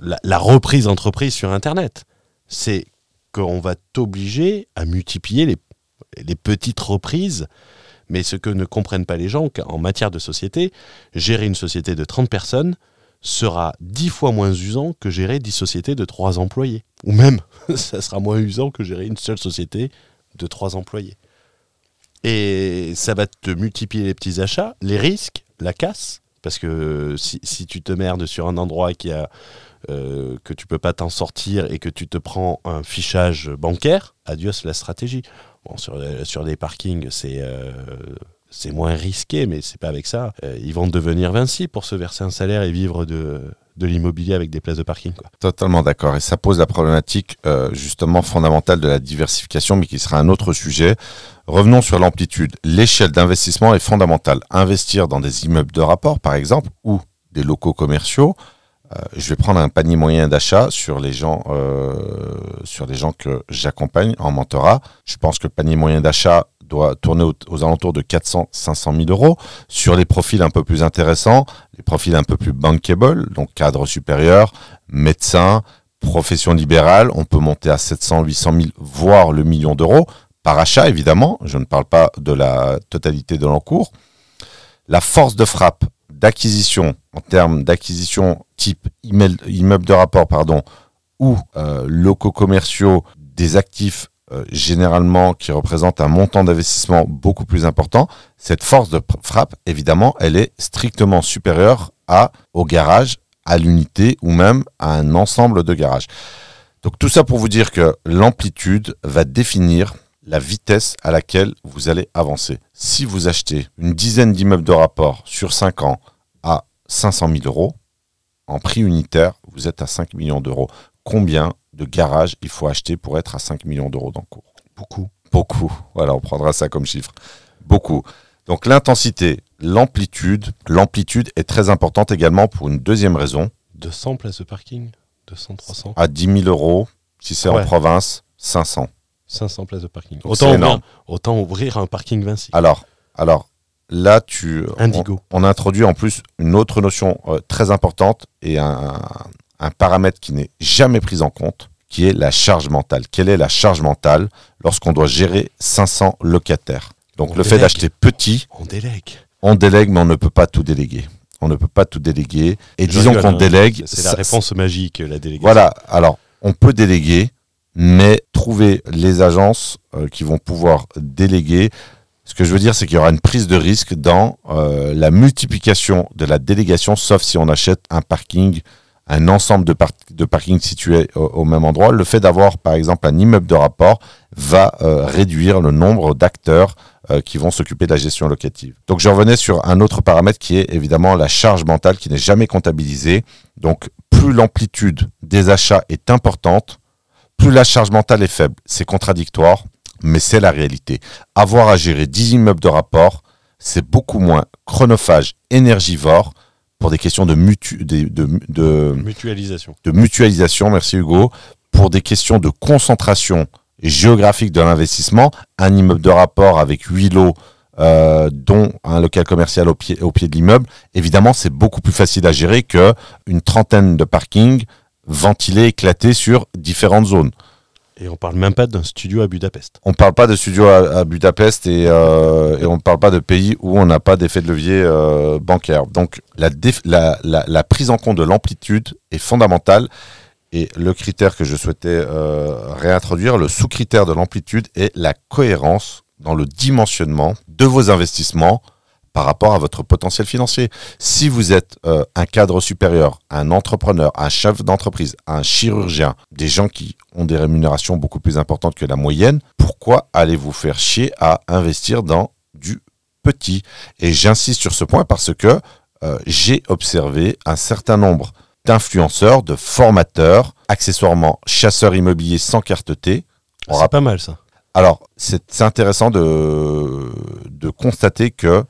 la, reprise d'entreprise sur Internet. C'est qu'on va t'obliger à multiplier les, les petites reprises mais ce que ne comprennent pas les gens, qu'en matière de société, gérer une société de 30 personnes sera 10 fois moins usant que gérer 10 sociétés de 3 employés. Ou même, ça sera moins usant que gérer une seule société de 3 employés. Et ça va te multiplier les petits achats, les risques, la casse. Parce que si, tu te merdes sur un endroit qui a, euh, que tu peux pas t'en sortir et que tu te prends un fichage bancaire, adios la stratégie sur, des parkings, euh, c'est moins risqué, mais c'est pas avec ça. Euh, ils vont devenir Vinci pour se verser un salaire et vivre de, l'immobilier avec des places de parking. Totalement d'accord. Et ça pose la problématique euh, justement fondamentale de la diversification, mais qui sera un autre sujet. Revenons sur l'amplitude. L'échelle d'investissement est fondamentale. Investir dans des immeubles de rapport, par exemple, ou des locaux commerciaux, euh, je vais prendre un panier moyen d'achat sur les gens, euh, sur les gens que j'accompagne en mentorat. Je pense que le panier moyen d'achat doit tourner aux, alentours de 400-500 000 euros. Sur les profils un peu plus intéressants, les profils un peu plus bankable, donc cadre supérieur, médecin, profession libérale, on peut monter à 700-800 000, voire le million d'euros par achat, évidemment. Je ne parle pas de la totalité de l'encours. La force de frappe d'acquisition, en termes d'acquisition type immeuble de rapport, pardon, ou euh, locaux commerciaux, des actifs euh, généralement qui représentent un montant d'investissement beaucoup plus important, cette force de frappe, évidemment, elle est strictement supérieure à, au garage, à l'unité ou même à un ensemble de garages. Donc tout ça pour vous dire que l'amplitude va définir la vitesse à laquelle vous allez avancer. Si vous achetez une dizaine d'immeubles de rapport sur 5 ans à 500 000 euros, en prix unitaire, vous êtes à 5 millions d'euros. Combien de garages il faut acheter pour être à 5 millions d'euros d'encours Beaucoup. Beaucoup. Voilà, on prendra ça comme chiffre. Beaucoup. Donc l'intensité, l'amplitude. L'amplitude est très importante également pour une deuxième raison. 200 places de parking? 200, 300 À 10 000 euros, si c'est en province, 500. 500 places de parking. Autant ouvrir, autant ouvrir, un parking Vinci. Alors, alors là, tu, Indigo. On, introduit en plus une autre notion euh, très importante et un, paramètre qui n'est jamais pris en compte, qui est la charge mentale. Quelle est la charge mentale lorsqu'on doit gérer 500 locataires? Donc le fait d'acheter petit, on délègue. On délègue, mais on ne peut pas tout déléguer. On ne peut pas tout déléguer. Et disons qu'on hein. délègue. C'est la réponse magique, la délégation. Voilà. Alors, on peut déléguer, mais trouver les agences euh, qui vont pouvoir déléguer. Ce que je veux dire, c'est qu'il y aura une prise de risque dans euh, la multiplication de la délégation, sauf si on achète un parking, un ensemble de, parkings situés au, même endroit. Le fait d'avoir, par exemple, un immeuble de rapport va euh, réduire le nombre d'acteurs qui vont s'occuper de la gestion locative. Donc je revenais sur un autre paramètre qui est évidemment la charge mentale qui n'est jamais comptabilisée. Donc plus l'amplitude des achats est importante, plus la charge mentale est faible. C'est contradictoire, mais c'est la réalité. Avoir à gérer 10 immeubles de rapport, c'est beaucoup moins chronophage, énergivore pour des questions de, mutu, de, de, de, Mutualisation. de mutualisation, merci Hugo, pour des questions de concentration géographique de l'investissement. Un immeuble de rapport avec 8 lots, euh, dont un local commercial au pied, au pied de l'immeuble, évidemment, c'est beaucoup plus facile à gérer que une trentaine de parkings ventilés, éclatés sur différentes zones. Et on parle même pas d'un studio à Budapest. On parle pas de studio à, Budapest et, euh, on ne parle pas de pays où on n'a pas d'effet de levier euh, bancaire. Donc la prise en compte de l'amplitude est fondamentale. Et le critère que je souhaitais euh, réintroduire, le sous-critère de l'amplitude, est la cohérence dans le dimensionnement de vos investissements par rapport à votre potentiel financier. Si vous êtes euh, un cadre supérieur, un entrepreneur, un chef d'entreprise, un chirurgien, des gens qui ont des rémunérations beaucoup plus importantes que la moyenne, pourquoi allez-vous faire chier à investir dans du petit? Et j'insiste sur ce point parce que euh, j'ai observé un certain nombre d'influenceurs, de formateurs, accessoirement chasseurs immobiliers sans carte T. On C'est pas mal ça. alors, c'est c'est intéressant de, de constater que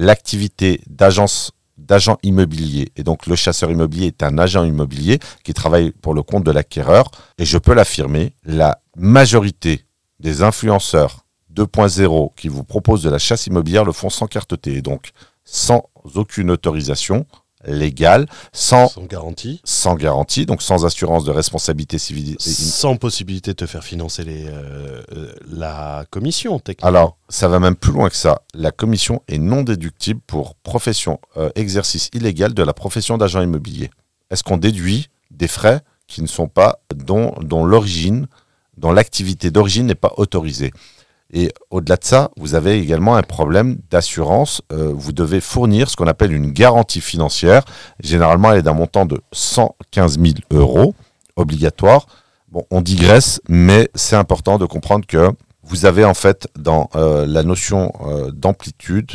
l'activité d'agence d'agent immobilier, et donc le chasseur immobilier est un agent immobilier qui travaille pour le compte de l'acquéreur, et je peux l'affirmer, la majorité des influenceurs 2.0 qui vous proposent de la chasse immobilière le font sans carte T, et donc sans aucune autorisation légale, sans, Sans garantie. sans garantie, donc sans assurance de responsabilité civile. Sans possibilité de te faire financer les, euh, euh, la commission, techniquement. Alors, ça va même plus loin que ça. La commission est non déductible pour profession, euh, exercice illégal de la profession d'agent immobilier. Est-ce qu'on déduit des frais qui ne sont pas, dont, dont l'origine, dont l'activité d'origine n'est pas autorisée? Et au-delà de ça, vous avez également un problème d'assurance. Euh, vous devez fournir ce qu'on appelle une garantie financière. Généralement, elle est d'un montant de 115 000 euros obligatoire. Bon, on digresse, mais c'est important de comprendre que vous avez en fait dans euh, la notion euh, d'amplitude,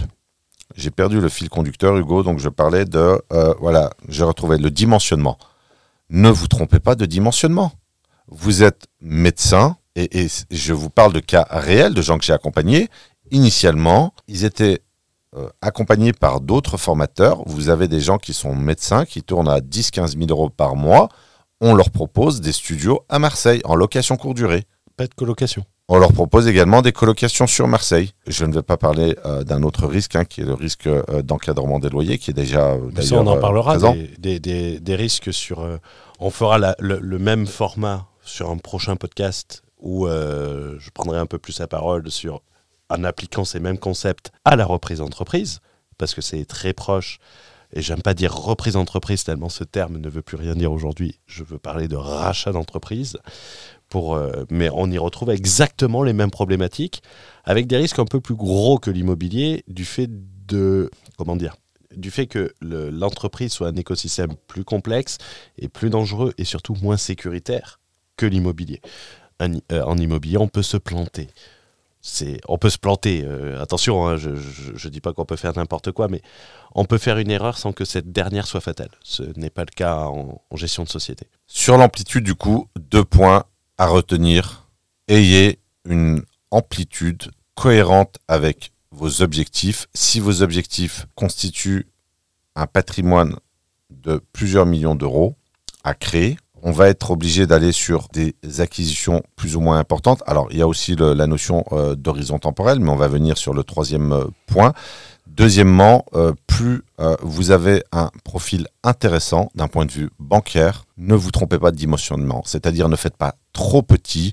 j'ai perdu le fil conducteur Hugo, donc je parlais de, voilà, j'ai retrouvé le dimensionnement. Ne vous trompez pas de dimensionnement. Vous êtes médecin, et, et je vous parle de cas réels de gens que j'ai accompagnés. Initialement, ils étaient euh, accompagnés par d'autres formateurs. Vous avez des gens qui sont médecins, qui tournent à 10-15 000 euros par mois. On leur propose des studios à Marseille en location courte durée. Pas de colocation. On leur propose également des colocations sur Marseille. Je ne vais pas parler euh, d'un autre risque, hein, qui est le risque euh, d'encadrement des loyers, qui est déjà euh, Mais ça, on en parlera des, des- des- risques sur. on fera la- le, le même format sur un prochain podcast où euh, je prendrai un peu plus la parole sur en appliquant ces mêmes concepts à la reprise d'entreprise, parce que c'est très proche. Et j'aime pas dire reprise d'entreprise tellement ce terme ne veut plus rien dire aujourd'hui. Je veux parler de rachat d'entreprise. Pour, euh, mais on y retrouve exactement les mêmes problématiques, avec des risques un peu plus gros que l'immobilier, du fait de comment dire, du fait que le- l'entreprise soit un écosystème plus complexe et plus dangereux et surtout moins sécuritaire que l'immobilier. Euh, en immobilier, on peut se planter. On peut se planter. euh, attention, hein, je ne dis pas qu'on peut faire n'importe quoi, mais on peut faire une erreur sans que cette dernière soit fatale. Ce n'est pas le cas en- en gestion de société. Sur l'amplitude, du coup, deux points à retenir. Ayez une amplitude cohérente avec vos objectifs. Si vos objectifs constituent un patrimoine de plusieurs millions d'euros à créer, on va être obligé d'aller sur des acquisitions plus ou moins importantes. Alors, il y a aussi la notion euh, d'horizon temporel, mais on va venir sur le troisième euh, point. Deuxièmement, euh, plus vous avez un profil intéressant d'un point de vue bancaire, ne vous trompez pas de dimensionnement. C'est-à-dire ne faites pas trop petit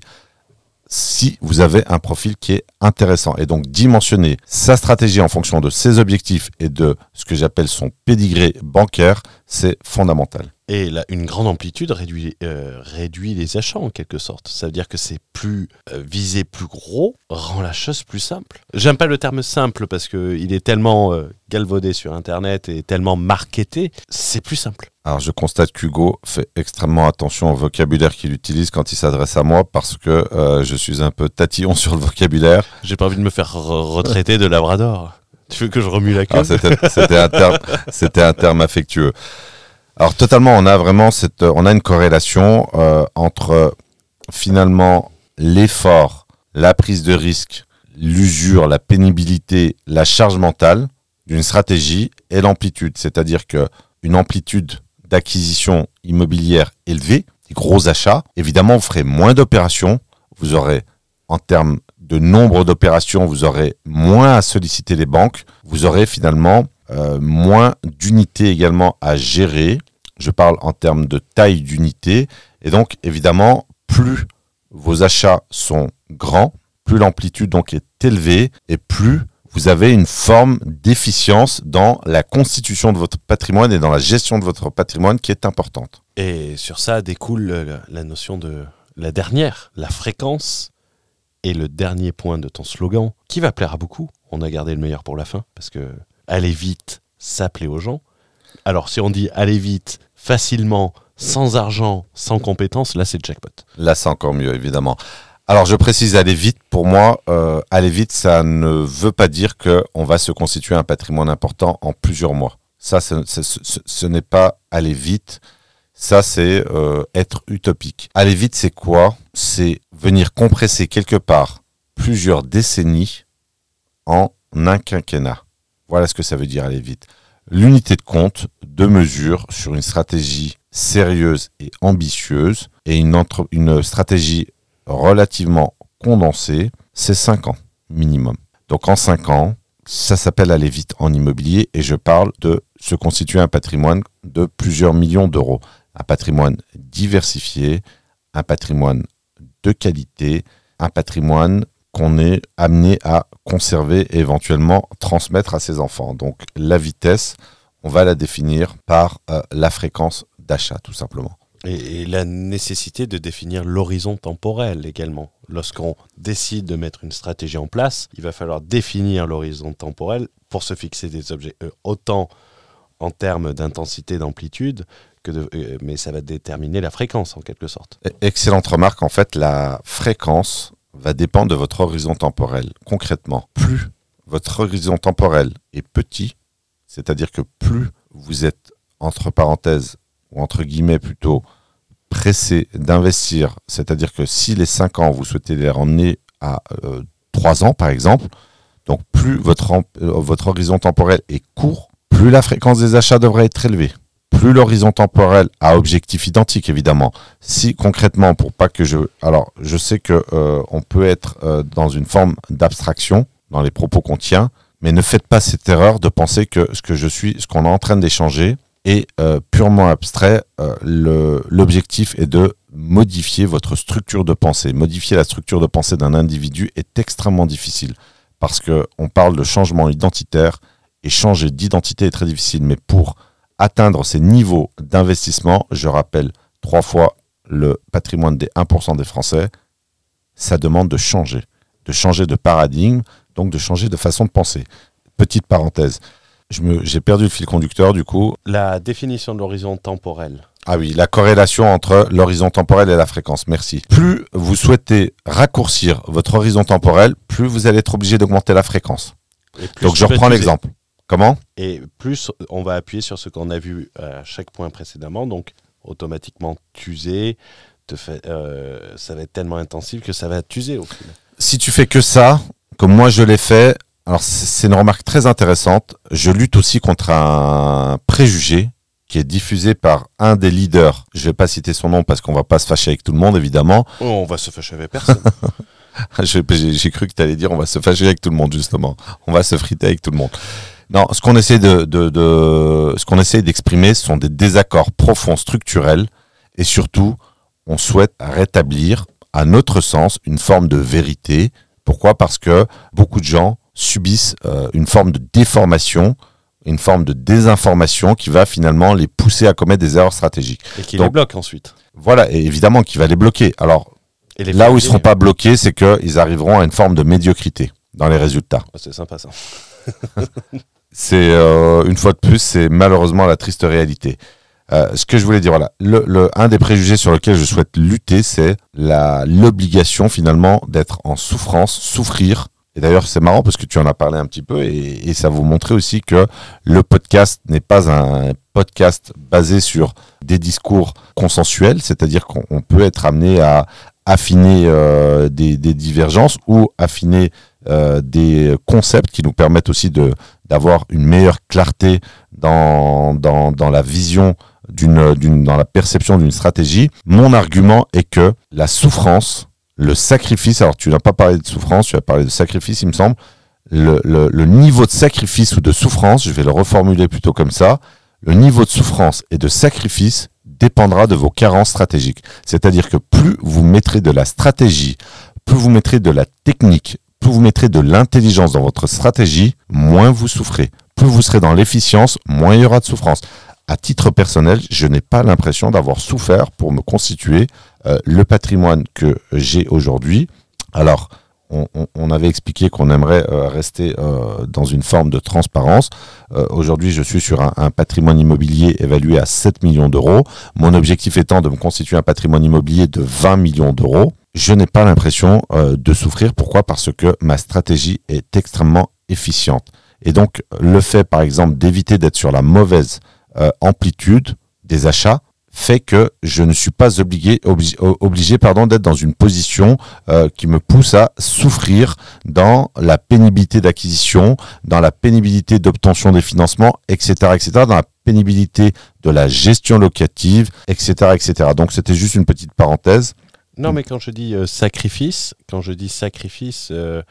si vous avez un profil qui est intéressant. Et donc dimensionner sa stratégie en fonction de ses objectifs et de ce que j'appelle son pédigré bancaire, c'est fondamental. Et là, une grande amplitude réduit, euh, les achats en quelque sorte. Ça veut dire que c'est plus euh, visé plus gros, rend la chose plus simple. J'aime pas le terme simple parce qu'il est tellement euh, galvaudé sur Internet et tellement marketé. C'est plus simple. Alors je constate qu'Hugo fait extrêmement attention au vocabulaire qu'il utilise quand il s'adresse à moi parce que euh, je suis un peu tatillon sur le vocabulaire. J'ai pas envie de me faire re- retraiter de Labrador. Tu veux que je remue la queue? Ah, c'était c'était un terme, c'était un terme affectueux. Alors totalement, on a vraiment cette, on a une corrélation euh, entre finalement l'effort, la prise de risque, l'usure, la pénibilité, la charge mentale d'une stratégie et l'amplitude. C'est-à-dire que une amplitude d'acquisition immobilière élevée, des gros achats, évidemment, vous ferez moins d'opérations, vous aurez en termes de nombre d'opérations, vous aurez moins à solliciter les banques, vous aurez finalement euh, moins d'unités également à gérer. Je parle en termes de taille d'unité. Et donc, évidemment, plus vos achats sont grands, plus l'amplitude donc est élevée et plus vous avez une forme d'efficience dans la constitution de votre patrimoine et dans la gestion de votre patrimoine qui est importante. Et sur ça découle la, la notion de la dernière, la fréquence et le dernier point de ton slogan, qui va plaire à beaucoup. On a gardé le meilleur pour la fin, parce que aller vite, ça plaît aux gens. Alors si on dit aller vite, facilement, sans argent, sans compétences, là c'est jackpot. Là c'est encore mieux, évidemment. Alors je précise aller vite. Pour moi, euh, aller vite, ça ne veut pas dire qu'on va se constituer un patrimoine important en plusieurs mois. Ça, ce, n'est pas aller vite. Ça, c'est euh, être utopique. Aller vite, c'est quoi? C'est venir compresser quelque part plusieurs décennies en un quinquennat. Voilà ce que ça veut dire aller vite. L'unité de compte de mesure sur une stratégie sérieuse et ambitieuse et une, une stratégie relativement condensée, c'est 5 ans minimum. Donc en 5 ans, ça s'appelle aller vite en immobilier et je parle de se constituer un patrimoine de plusieurs millions d'euros. Un patrimoine diversifié, un patrimoine de qualité, un patrimoine qu'on est amené à conserver et éventuellement transmettre à ses enfants. Donc la vitesse, on va la définir par euh, la fréquence d'achat tout simplement. Et, la nécessité de définir l'horizon temporel également. Lorsqu'on décide de mettre une stratégie en place, il va falloir définir l'horizon temporel pour se fixer des objets euh, autant en termes d'intensité, d'amplitude, que de, euh, mais ça va déterminer la fréquence en quelque sorte. E- Excellente remarque. En fait, la fréquence va dépendre de votre horizon temporel. Concrètement, plus votre horizon temporel est petit, c'est-à-dire que plus vous êtes, entre parenthèses, ou entre guillemets plutôt, pressé d'investir, c'est-à-dire que si les 5 ans, vous souhaitez les ramener à 3 ans, par exemple, donc plus votre, euh, votre horizon temporel est court, plus la fréquence des achats devrait être élevée. Plus l'horizon temporel à objectif identique, évidemment. Si concrètement, pour pas que je... Alors, je sais que euh, on peut être euh, dans une forme d'abstraction dans les propos qu'on tient, mais ne faites pas cette erreur de penser que ce que je suis, ce qu'on est en train d'échanger, est euh, purement abstrait. Euh, L'objectif est de modifier votre structure de pensée. Modifier la structure de pensée d'un individu est extrêmement difficile parce que on parle de changement identitaire et changer d'identité est très difficile. Mais pour atteindre ces niveaux d'investissement, je rappelle trois fois le patrimoine des 1% des Français, ça demande de changer, de changer de paradigme, donc de changer de façon de penser. Petite parenthèse, j'ai perdu le fil conducteur du coup. La définition de l'horizon temporel. Ah oui, la corrélation entre l'horizon temporel et la fréquence, merci. Plus vous souhaitez raccourcir votre horizon temporel, plus vous allez être obligé d'augmenter la fréquence. Donc je reprends l'exemple. Comment? Et plus on va appuyer sur ce qu'on a vu à chaque point précédemment, donc automatiquement t'user, te fait, euh, ça va être tellement intensif que ça va t'user au final. si tu fais que ça, comme moi je l'ai fait, alors c'est une remarque très intéressante. Je lutte aussi contre un préjugé qui est diffusé par un des leaders. Je vais pas citer son nom parce qu'on va pas se fâcher avec tout le monde, évidemment. Oh, on va se fâcher avec personne. J'ai cru que tu allais dire on va se fâcher avec tout le monde, justement. On va se friter avec tout le monde. Non, ce qu'on essaie de, de, de- ce qu'on essaie d'exprimer, ce sont des désaccords profonds, structurels, et surtout, on souhaite rétablir, à notre sens, une forme de vérité. Pourquoi? Parce que beaucoup de gens subissent euh, une forme de déformation, une forme de désinformation qui va finalement les pousser à commettre des erreurs stratégiques. et qui Donc- les bloque ensuite. Voilà, et évidemment qui va les bloquer. Alors Et les là où ils faire seront pas bloqués, c'est qu'ils arriveront à une forme de médiocrité dans les résultats. Oh, c'est sympa ça. C'est euh, une fois de plus, c'est malheureusement la triste réalité. Euh, ce que je voulais dire, voilà, le, le- un des préjugés sur lequel je souhaite lutter, c'est la l'obligation finalement d'être en souffrance, souffrir. Et d'ailleurs, c'est marrant parce que tu en as parlé un petit peu et, et ça vous montrait aussi que le podcast n'est pas un podcast basé sur des discours consensuels, c'est-à-dire qu'on on peut être amené à affiner euh, des, des divergences ou affiner euh, des concepts qui nous permettent aussi de d'avoir une meilleure clarté dans, dans, dans la vision d'une, dans la perception d'une stratégie. Mon argument est que la souffrance, le sacrifice, alors tu n'as pas parlé de souffrance, tu as parlé de sacrifice, il me semble, le, niveau de sacrifice ou de souffrance, je vais le reformuler plutôt comme ça, le niveau de souffrance et de sacrifice dépendra de vos carences stratégiques. C'est-à-dire que plus vous mettrez de la stratégie, plus vous mettrez de la technique, plus vous mettrez de l'intelligence dans votre stratégie, moins vous souffrez. Plus vous serez dans l'efficience, moins il y aura de souffrance. À titre personnel, je n'ai pas l'impression d'avoir souffert pour me constituer euh, le patrimoine que j'ai aujourd'hui. Alors, on, avait expliqué qu'on aimerait euh, rester euh, dans une forme de transparence. Aujourd'hui, je suis sur un, un patrimoine immobilier évalué à 7 millions d'euros. Mon objectif étant de me constituer un patrimoine immobilier de 20 millions d'euros. Je n'ai pas l'impression de souffrir. Pourquoi? Parce que ma stratégie est extrêmement efficiente. Et donc, le fait, par exemple, d'éviter d'être sur la mauvaise euh, amplitude des achats fait que je ne suis pas obligé, obligé, pardon, d'être dans une position euh, qui me pousse à souffrir dans la pénibilité d'acquisition, dans la pénibilité d'obtention des financements, etc., etc., dans la pénibilité de la gestion locative, etc., etc. Donc c'était juste une petite parenthèse. Non, mais quand je dis euh, sacrifice, quand je dis sacrifice, euh,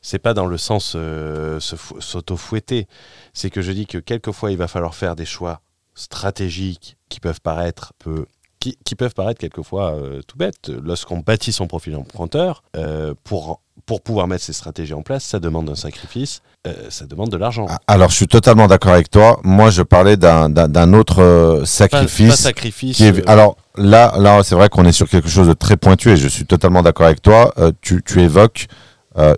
c'est pas dans le sens se fou- s'auto-fouetter. C'est que je dis que quelquefois il va falloir faire des choix stratégiques qui peuvent paraître peu, qui, qui peuvent paraître quelquefois euh, tout bêtes. Lorsqu'on bâtit son profil emprunteur, euh, pour pour pouvoir mettre ces stratégies en place, ça demande un sacrifice, euh, ça demande de l'argent. Ah, Alors je suis totalement d'accord avec toi. Moi je parlais d'un- autre euh, Pas- sacrifice. pas, sacrifice. qui est- Alors là, là c'est vrai qu'on est sur quelque chose de très pointu et je suis totalement d'accord avec toi. Tu, tu évoques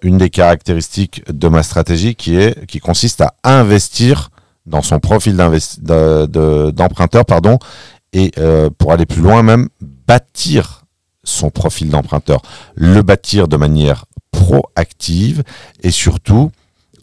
une des caractéristiques de ma stratégie qui est qui consiste à investir dans son profil d'emprunteur, pardon, et euh, pour aller plus loin même bâtir son profil d'emprunteur, le bâtir de manière proactive et surtout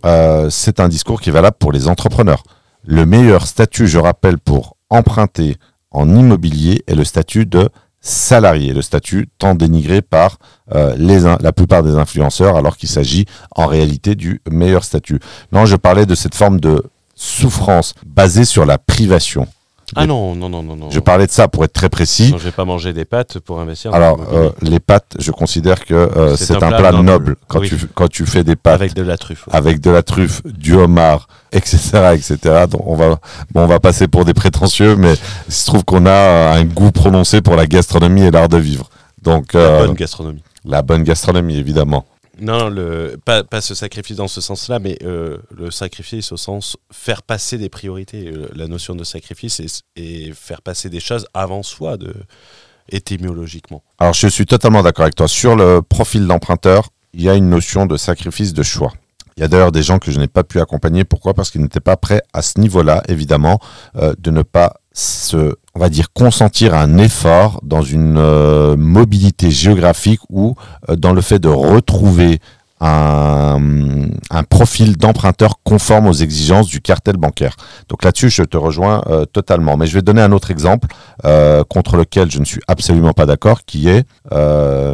euh, c'est un discours qui est valable pour les entrepreneurs. Le meilleur statut, je rappelle, pour emprunter en immobilier est le statut de salarié, le statut tant dénigré par euh, les, la plupart des influenceurs, alors qu'il s'agit en réalité du meilleur statut. Non, je parlais de cette forme de souffrance basée sur la privation. Ah non, non, non, non, non. Je parlais de ça pour être très précis. Non, je vais pas manger des pâtes pour investir. dans Alors, euh, les pâtes, je considère que euh, C'est un plat plat noble. noble. Quand, Oui. tu, quand tu fais des pâtes avec de la truffe. ouais. avec de la truffe, du homard, etc., etc. Donc on va, bon, on va passer pour des prétentieux, mais il se trouve qu'on a euh, un goût prononcé pour la gastronomie et l'art de vivre. Donc La bonne gastronomie. la bonne gastronomie, évidemment. Non, le, pas, pas ce sacrifice dans ce sens-là, mais euh, le sacrifice au sens faire passer des priorités. Euh, La notion de sacrifice est faire passer des choses avant soi, de, étymologiquement. Alors je suis totalement d'accord avec toi. Sur le profil d'emprunteur, il y a une notion de sacrifice de choix. Il y a d'ailleurs des gens que je n'ai pas pu accompagner. Pourquoi? Parce qu'ils n'étaient pas prêts à ce niveau-là, évidemment, euh, de ne pas se, on va dire, consentir un effort dans une euh, mobilité géographique ou euh, dans le fait de retrouver un, profil d'emprunteur conforme aux exigences du cartel bancaire. Donc là-dessus, je te rejoins euh, totalement. Mais je vais donner un autre exemple contre lequel je ne suis absolument pas d'accord, qui est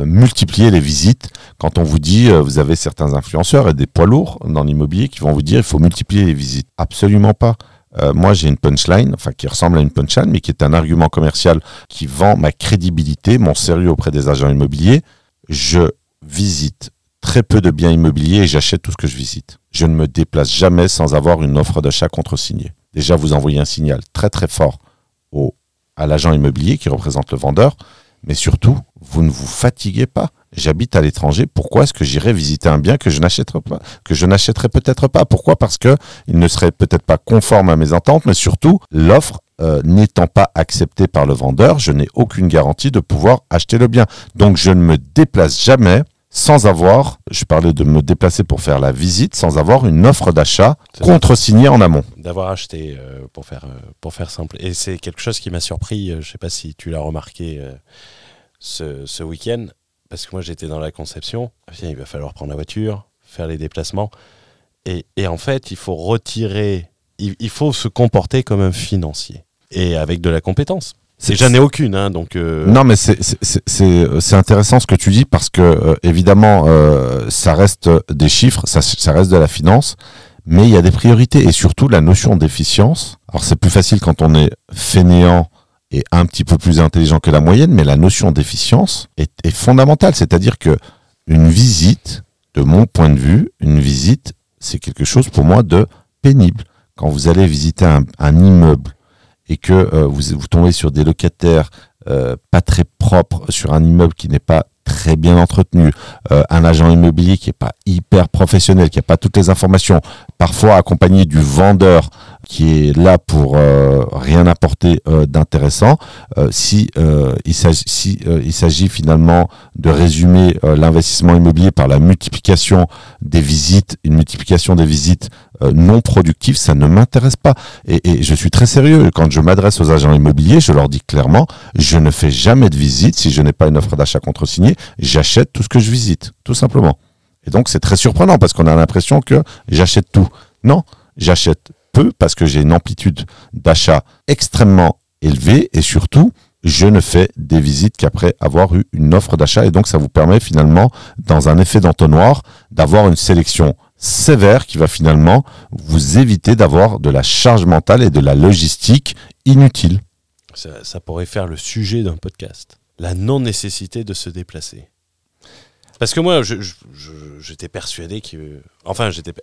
multiplier les visites. Quand on vous dit, vous avez certains influenceurs et des poids lourds dans l'immobilier qui vont vous dire, il faut multiplier les visites. Absolument pas. Euh, moi, j'ai une punchline, enfin qui ressemble à une punchline, mais qui est un argument commercial qui vend ma crédibilité, mon sérieux auprès des agents immobiliers. Je visite très peu de biens immobiliers et j'achète tout ce que je visite. Je ne me déplace jamais sans avoir une offre d'achat contre-signée. Déjà, vous envoyez un signal très très fort au, à l'agent immobilier qui représente le vendeur, mais surtout, vous ne vous fatiguez pas. J'habite à l'étranger. Pourquoi est-ce que j'irais visiter un bien que je n'achèterai pas, que je n'achèterai peut-être pas? Pourquoi? Parce que il ne serait peut-être pas conforme à mes ententes, mais surtout l'offre euh, n'étant pas acceptée par le vendeur, je n'ai aucune garantie de pouvoir acheter le bien. Donc je ne me déplace jamais sans avoir, je parlais de me déplacer pour faire la visite, sans avoir une offre d'achat contre-signée en amont. D'avoir acheté, euh, pour, faire, euh, pour faire simple. Et c'est quelque chose qui m'a surpris, je sais pas si tu l'as remarqué ce, ce week-end, parce que moi j'étais dans la conception. Tiens, il va falloir prendre la voiture, faire les déplacements. Et, et en fait, il faut retirer, il, il faut se comporter comme un financier. Et avec de la compétence. C'est j'en ai aucune, hein, donc. euh, Non, mais c'est intéressant ce que tu dis parce que, euh, évidemment, euh, ça reste des chiffres, ça, ça reste de la finance, mais il y a des priorités et surtout la notion d'efficience. Alors, c'est plus facile quand on est fainéant et un petit peu plus intelligent que la moyenne, mais la notion d'efficience est, est fondamentale. C'est-à-dire que une visite, de mon point de vue, une visite, c'est quelque chose pour moi de pénible. Quand vous allez visiter un, immeuble et que euh, vous, tombez sur des locataires euh, pas très propres, sur un immeuble qui n'est pas très bien entretenu, euh, un agent immobilier qui est pas hyper professionnel, qui a pas toutes les informations, parfois accompagné du vendeur qui est là pour euh, rien apporter euh, d'intéressant. Euh, si euh, il s'agit finalement de résumer l'investissement immobilier par la multiplication des visites, une multiplication des visites non productives, ça ne m'intéresse pas. Et, et je suis très sérieux. Quand je m'adresse aux agents immobiliers, je leur dis clairement, je ne fais jamais de visite si je n'ai pas une offre d'achat contresignée. J'achète tout ce que je visite, tout simplement. Et donc c'est très surprenant parce qu'on a l'impression que j'achète tout. Non, j'achète parce que j'ai une amplitude d'achat extrêmement élevée et surtout je ne fais des visites qu'après avoir eu une offre d'achat et donc ça vous permet finalement dans un effet d'entonnoir d'avoir une sélection sévère qui va finalement vous éviter d'avoir de la charge mentale et de la logistique inutile. Ça, ça pourrait faire le sujet d'un podcast. La non-nécessité de se déplacer. Parce que moi, j'étais persuadé que. Enfin, j'étais.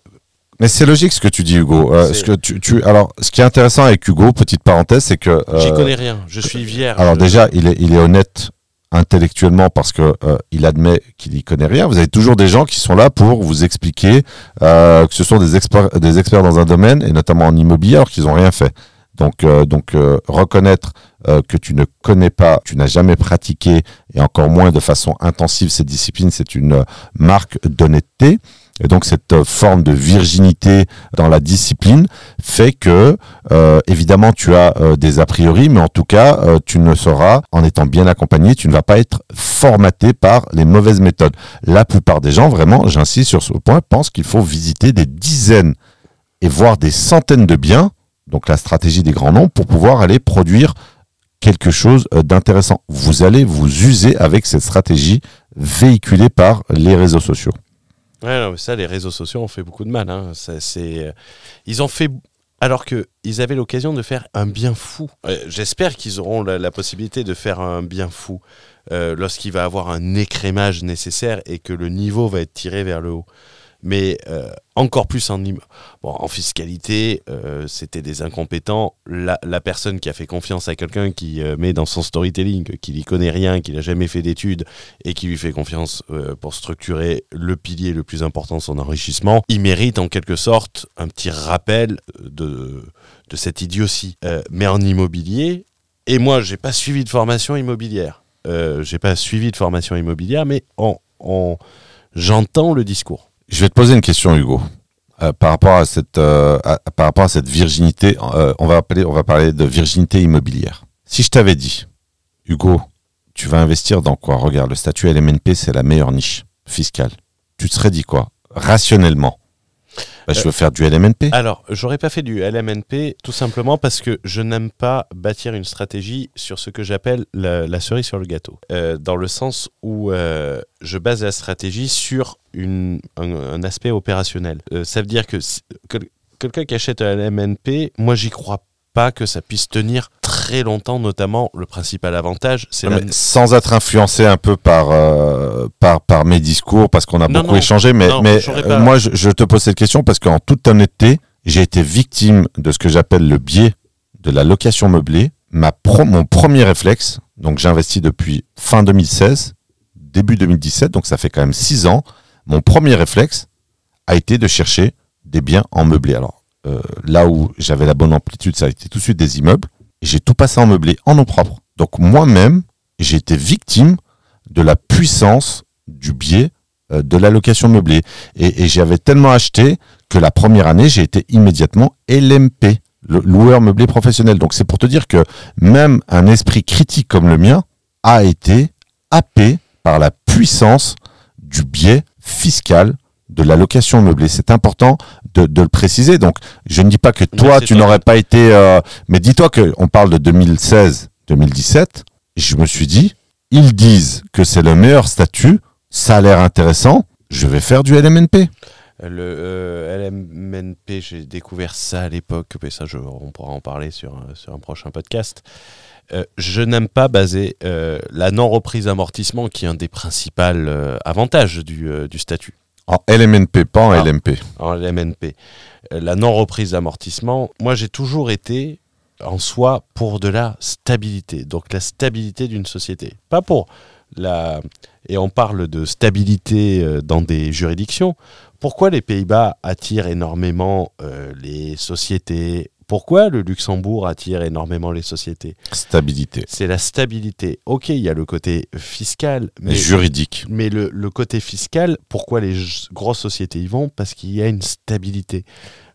Mais c'est logique ce que tu dis Hugo. Euh, C'est- ce que tu, tu, alors, ce qui est intéressant avec Hugo, petite parenthèse, c'est que J'y euh, connais rien. Je suis vierge. Alors déjà, il est, il est honnête intellectuellement parce que euh, il admet qu'il y connaît rien. Vous avez toujours des gens qui sont là pour vous expliquer euh, que ce sont des experts, des experts dans un domaine et notamment en immobilier alors qu'ils n'ont rien fait. Donc, euh, donc euh, reconnaître euh, que tu ne connais pas, tu n'as jamais pratiqué et encore moins de façon intensive cette discipline, c'est une euh, marque d'honnêteté. Et donc cette euh, forme de virginité dans la discipline fait que euh, évidemment tu as euh, des a priori, mais en tout cas tu ne seras, en étant bien accompagné, tu ne vas pas être formaté par les mauvaises méthodes. La plupart des gens, vraiment, j'insiste sur ce point, pensent qu'il faut visiter des dizaines et voire des centaines de biens, donc la stratégie des grands noms, pour pouvoir aller produire quelque chose d'intéressant. Vous allez vous user avec cette stratégie véhiculée par les réseaux sociaux. Ouais, non, mais ça, les réseaux sociaux ont fait beaucoup de mal. hein. Ça, c'est, euh, ils ont fait. Alors que ils avaient l'occasion de faire un bien fou. Euh, J'espère qu'ils auront la, la possibilité de faire un bien fou euh, lorsqu'il va avoir un écrémage nécessaire et que le niveau va être tiré vers le haut. Mais euh, encore plus en, bon, en fiscalité, euh, c'était des incompétents. La, personne qui a fait confiance à quelqu'un qui euh, met dans son storytelling qu'il n'y connaît rien, qu'il n'a jamais fait d'études et qui lui fait confiance pour structurer le pilier le plus important de son enrichissement, il mérite en quelque sorte un petit rappel de, de cette idiotie. Mais en immobilier, et moi j'ai pas suivi de formation immobilière, j'ai pas suivi de formation immobilière, mais en, en- j'entends le discours. Je vais te poser une question, Hugo. Euh, par rapport à cette, euh, par rapport à cette virginité, euh, on va appeler, on va parler de virginité immobilière. Si je t'avais dit, Hugo, tu vas investir dans quoi? Regarde, le statut LMNP, c'est la meilleure niche fiscale. Tu te serais dit quoi? Rationnellement. Bah, je veux faire du LMNP. Alors, j'aurais pas fait du LMNP tout simplement parce que je n'aime pas bâtir une stratégie sur ce que j'appelle la, cerise sur le gâteau. Euh, dans le sens où euh, je base la stratégie sur un, aspect opérationnel. Euh, ça veut dire que quel- quelqu'un qui achète un LMNP, moi j'y crois pas que ça puisse tenir très longtemps, notamment le principal avantage, c'est la... sans être influencé un peu par, euh, par, par mes discours, parce qu'on a Non, beaucoup non, échangé, mais, non, mais euh, moi, je, je te pose cette question parce qu'en toute honnêteté, j'ai été victime de ce que j'appelle le biais de la location meublée. Ma pro- mon premier réflexe, donc j'ai investi depuis fin 2016, début 2017, donc ça fait quand même six ans. Mon premier réflexe a été de chercher des biens en meublé. Alors euh, là où j'avais la bonne amplitude, ça a été tout de suite des immeubles. J'ai tout passé en meublé, en nom propre. Donc moi-même, j'ai été victime de la puissance du biais euh, de la location meublée. Et, et j'avais tellement acheté que la première année, j'ai été immédiatement LMP, loueur meublé professionnel. Donc c'est pour te dire que même un esprit critique comme le mien a été happé par la puissance du biais fiscal de la location meublée. C'est important de, de le préciser. Donc, je ne dis pas que toi, tu n'aurais pas été... euh, mais dis-toi qu'on parle de 2016, 2017. Je me suis dit, ils disent que c'est le meilleur statut, ça a l'air intéressant, je vais faire du LMNP. Le euh, LMNP, j'ai découvert ça à l'époque, mais ça, je, on pourra en parler sur, un- sur un prochain podcast. Euh, je n'aime pas baser euh, la non-reprise amortissement, qui est un des principaux avantages du, du statut En LMNP, pas en Ah. LMP. en LMNP. Euh, la non-reprise d'amortissement, moi j'ai toujours été en soi pour de la stabilité, donc la stabilité d'une société. Pas pour la... Et on parle de stabilité euh, dans des juridictions. Pourquoi les Pays-Bas attirent énormément euh, les sociétés Pourquoi le Luxembourg attire énormément les sociétés Stabilité. C'est la stabilité. Ok, il y a le côté fiscal, mais Juridique. mais le, le côté fiscal, pourquoi les grosses sociétés y vont? Parce qu'il y a une stabilité.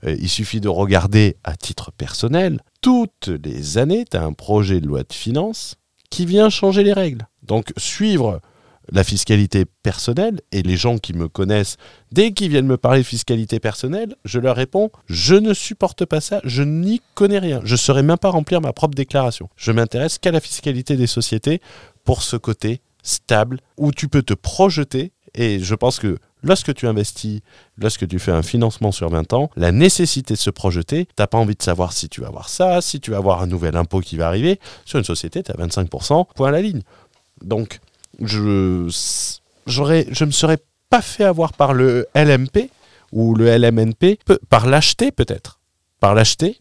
Euh, il suffit de regarder à titre personnel, toutes les années, tu as un projet de loi de finances qui vient changer les règles. Donc suivre la fiscalité personnelle, et les gens qui me connaissent, dès qu'ils viennent me parler de fiscalité personnelle, je leur réponds, je ne supporte pas ça, je n'y connais rien, je ne saurais même pas remplir ma propre déclaration. Je m'intéresse qu'à la fiscalité des sociétés pour ce côté stable où tu peux te projeter. Et je pense que lorsque tu investis, lorsque tu fais un financement sur 20 ans, la nécessité de se projeter, t'as pas envie de savoir si tu vas avoir ça, si tu vas avoir un nouvel impôt qui va arriver. Sur une société, tu as 25%, point à la ligne. Donc, je, je me serais pas fait avoir par le LMP ou le LMNP, par l'acheter peut-être. Par l'acheter,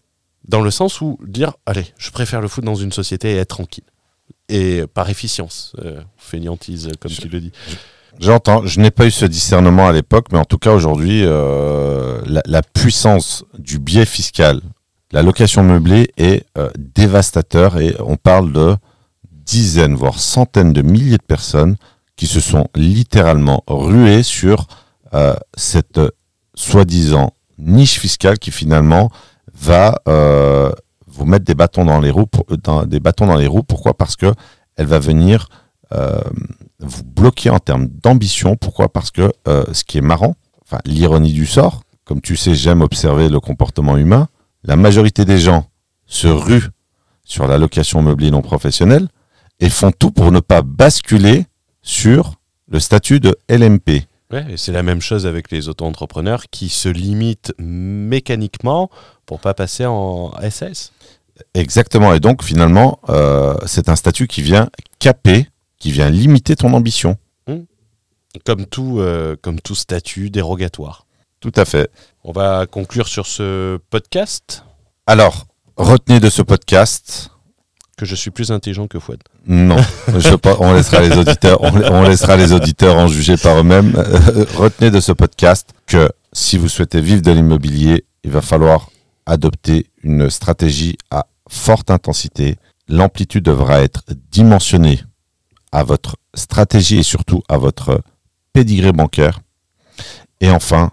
dans le sens où dire, allez, je préfère le foot dans une société et être tranquille. Et par efficience, euh, fainéantise, comme Je- tu le dis. J'entends, je n'ai pas eu ce discernement à l'époque, mais en tout cas aujourd'hui, euh, la, la puissance du biais fiscal, la location meublée est euh, dévastateur et on parle de dizaines, voire centaines de milliers de personnes qui se sont littéralement ruées sur euh, cette euh, soi-disant niche fiscale qui finalement va euh, vous mettre des bâtons dans les roues. Pour, dans- des bâtons dans les roues. Pourquoi? Parce que elle va venir euh, vous bloquer en termes d'ambition. Pourquoi? Parce que euh, ce qui est marrant, enfin l'ironie du sort, comme tu sais, j'aime observer le comportement humain. La majorité des gens se ruent sur la location meublée non professionnelle et font tout pour ne pas basculer sur le statut de LMP. Ouais, et c'est la même chose avec les auto-entrepreneurs qui se limitent mécaniquement pour pas passer en SS. Exactement. Et donc finalement, euh, c'est un statut qui vient caper, qui vient limiter ton ambition. Comme tout, euh, comme tout statut dérogatoire. Tout à fait. On va conclure sur ce podcast Alors, retenez de ce podcast. Que je suis plus intelligent que Fouad. Non, je, on laissera les auditeurs, on, on laissera les auditeurs en juger par eux-mêmes. Euh, retenez de ce podcast que si vous souhaitez vivre de l'immobilier, il va falloir adopter une stratégie à forte intensité. L'amplitude devra être dimensionnée à votre stratégie et surtout à votre pédigré bancaire. Et enfin,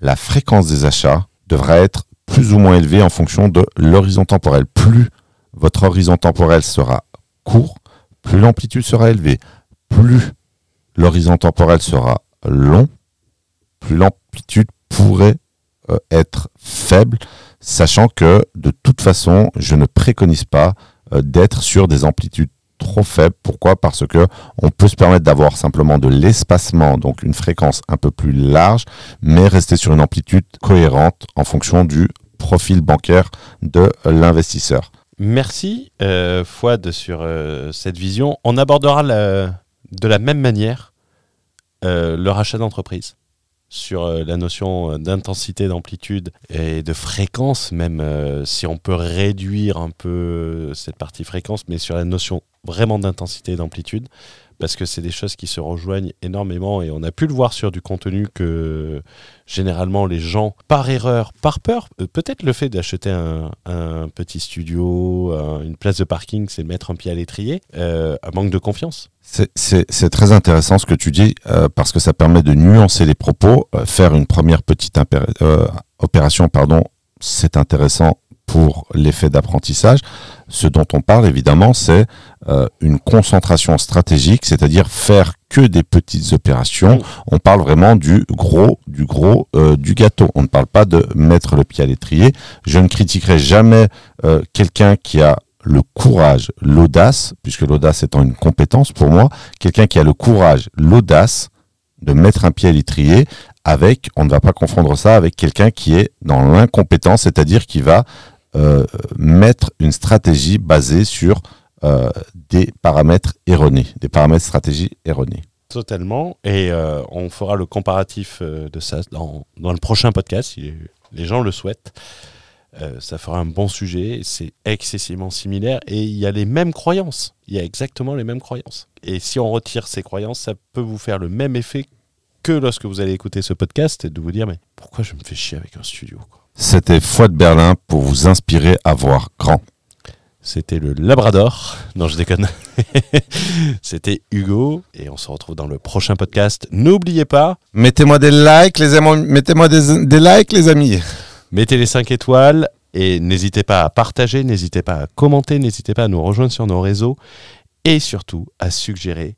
la fréquence des achats devra être plus ou moins élevée en fonction de l'horizon temporel. Plus votre horizon temporel sera court, plus l'amplitude sera élevée. Plus l'horizon temporel sera long, plus l'amplitude pourrait euh, être faible, sachant que de toute façon, je ne préconise pas euh, d'être sur des amplitudes trop faibles. Pourquoi? Parce que on peut se permettre d'avoir simplement de l'espacement, donc une fréquence un peu plus large, mais rester sur une amplitude cohérente en fonction du profil bancaire de l'investisseur. Merci euh, Fouad sur euh, cette vision. On abordera de la même manière euh, le rachat d'entreprise sur la notion d'intensité, d'amplitude et de fréquence, même si on peut réduire un peu cette partie fréquence, mais sur la notion vraiment d'intensité et d'amplitude, parce que c'est des choses qui se rejoignent énormément et on a pu le voir sur du contenu que généralement les gens, par erreur, par peur, euh, peut-être le fait d'acheter un, petit studio, un- une place de parking, c'est mettre un pied à l'étrier, euh, un manque de confiance. C'est- très intéressant ce que tu dis euh, parce que ça permet de nuancer les propos. Faire une première petite opération, pardon, c'est intéressant pour l'effet d'apprentissage. Ce dont on parle évidemment, c'est euh, une concentration stratégique, c'est-à-dire faire que des petites opérations. On parle vraiment du gros, du gros, euh, du gâteau. On ne parle pas de mettre le pied à l'étrier. Je ne critiquerai jamais euh, quelqu'un qui a le courage, l'audace, puisque l'audace étant une compétence pour moi, quelqu'un qui a le courage, l'audace de mettre un pied à l'étrier avec, on ne va pas confondre ça avec quelqu'un qui est dans l'incompétence, c'est-à-dire qui va euh, mettre une stratégie basée sur euh, des paramètres erronés, des paramètres stratégie erronés. Totalement. Et euh, on fera le comparatif de ça dans, dans, le prochain podcast, si les gens le souhaitent. ça fera un bon sujet. C'est excessivement similaire et il y a les mêmes croyances. Il y a exactement les mêmes croyances. Et si on retire ces croyances, ça peut vous faire le même effet que lorsque vous allez écouter ce podcast et de vous dire mais pourquoi je me fais chier avec un studio C'était Foi de Berlin pour vous inspirer à voir grand. C'était le Labrador. Non, je déconne. C'était Hugo. Et on se retrouve dans le prochain podcast. N'oubliez pas. Mettez-moi des likes, les amis. Mettez-moi des, des, likes, les amis. Mettez les 5 étoiles. Et n'hésitez pas à partager, n'hésitez pas à commenter, n'hésitez pas à nous rejoindre sur nos réseaux. Et surtout à suggérer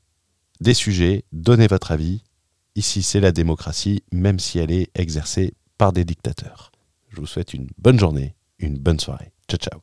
des sujets. Donnez votre avis. Ici, c'est la démocratie, même si elle est exercée par des dictateurs. Je vous souhaite une bonne journée, une bonne soirée. Ciao, ciao.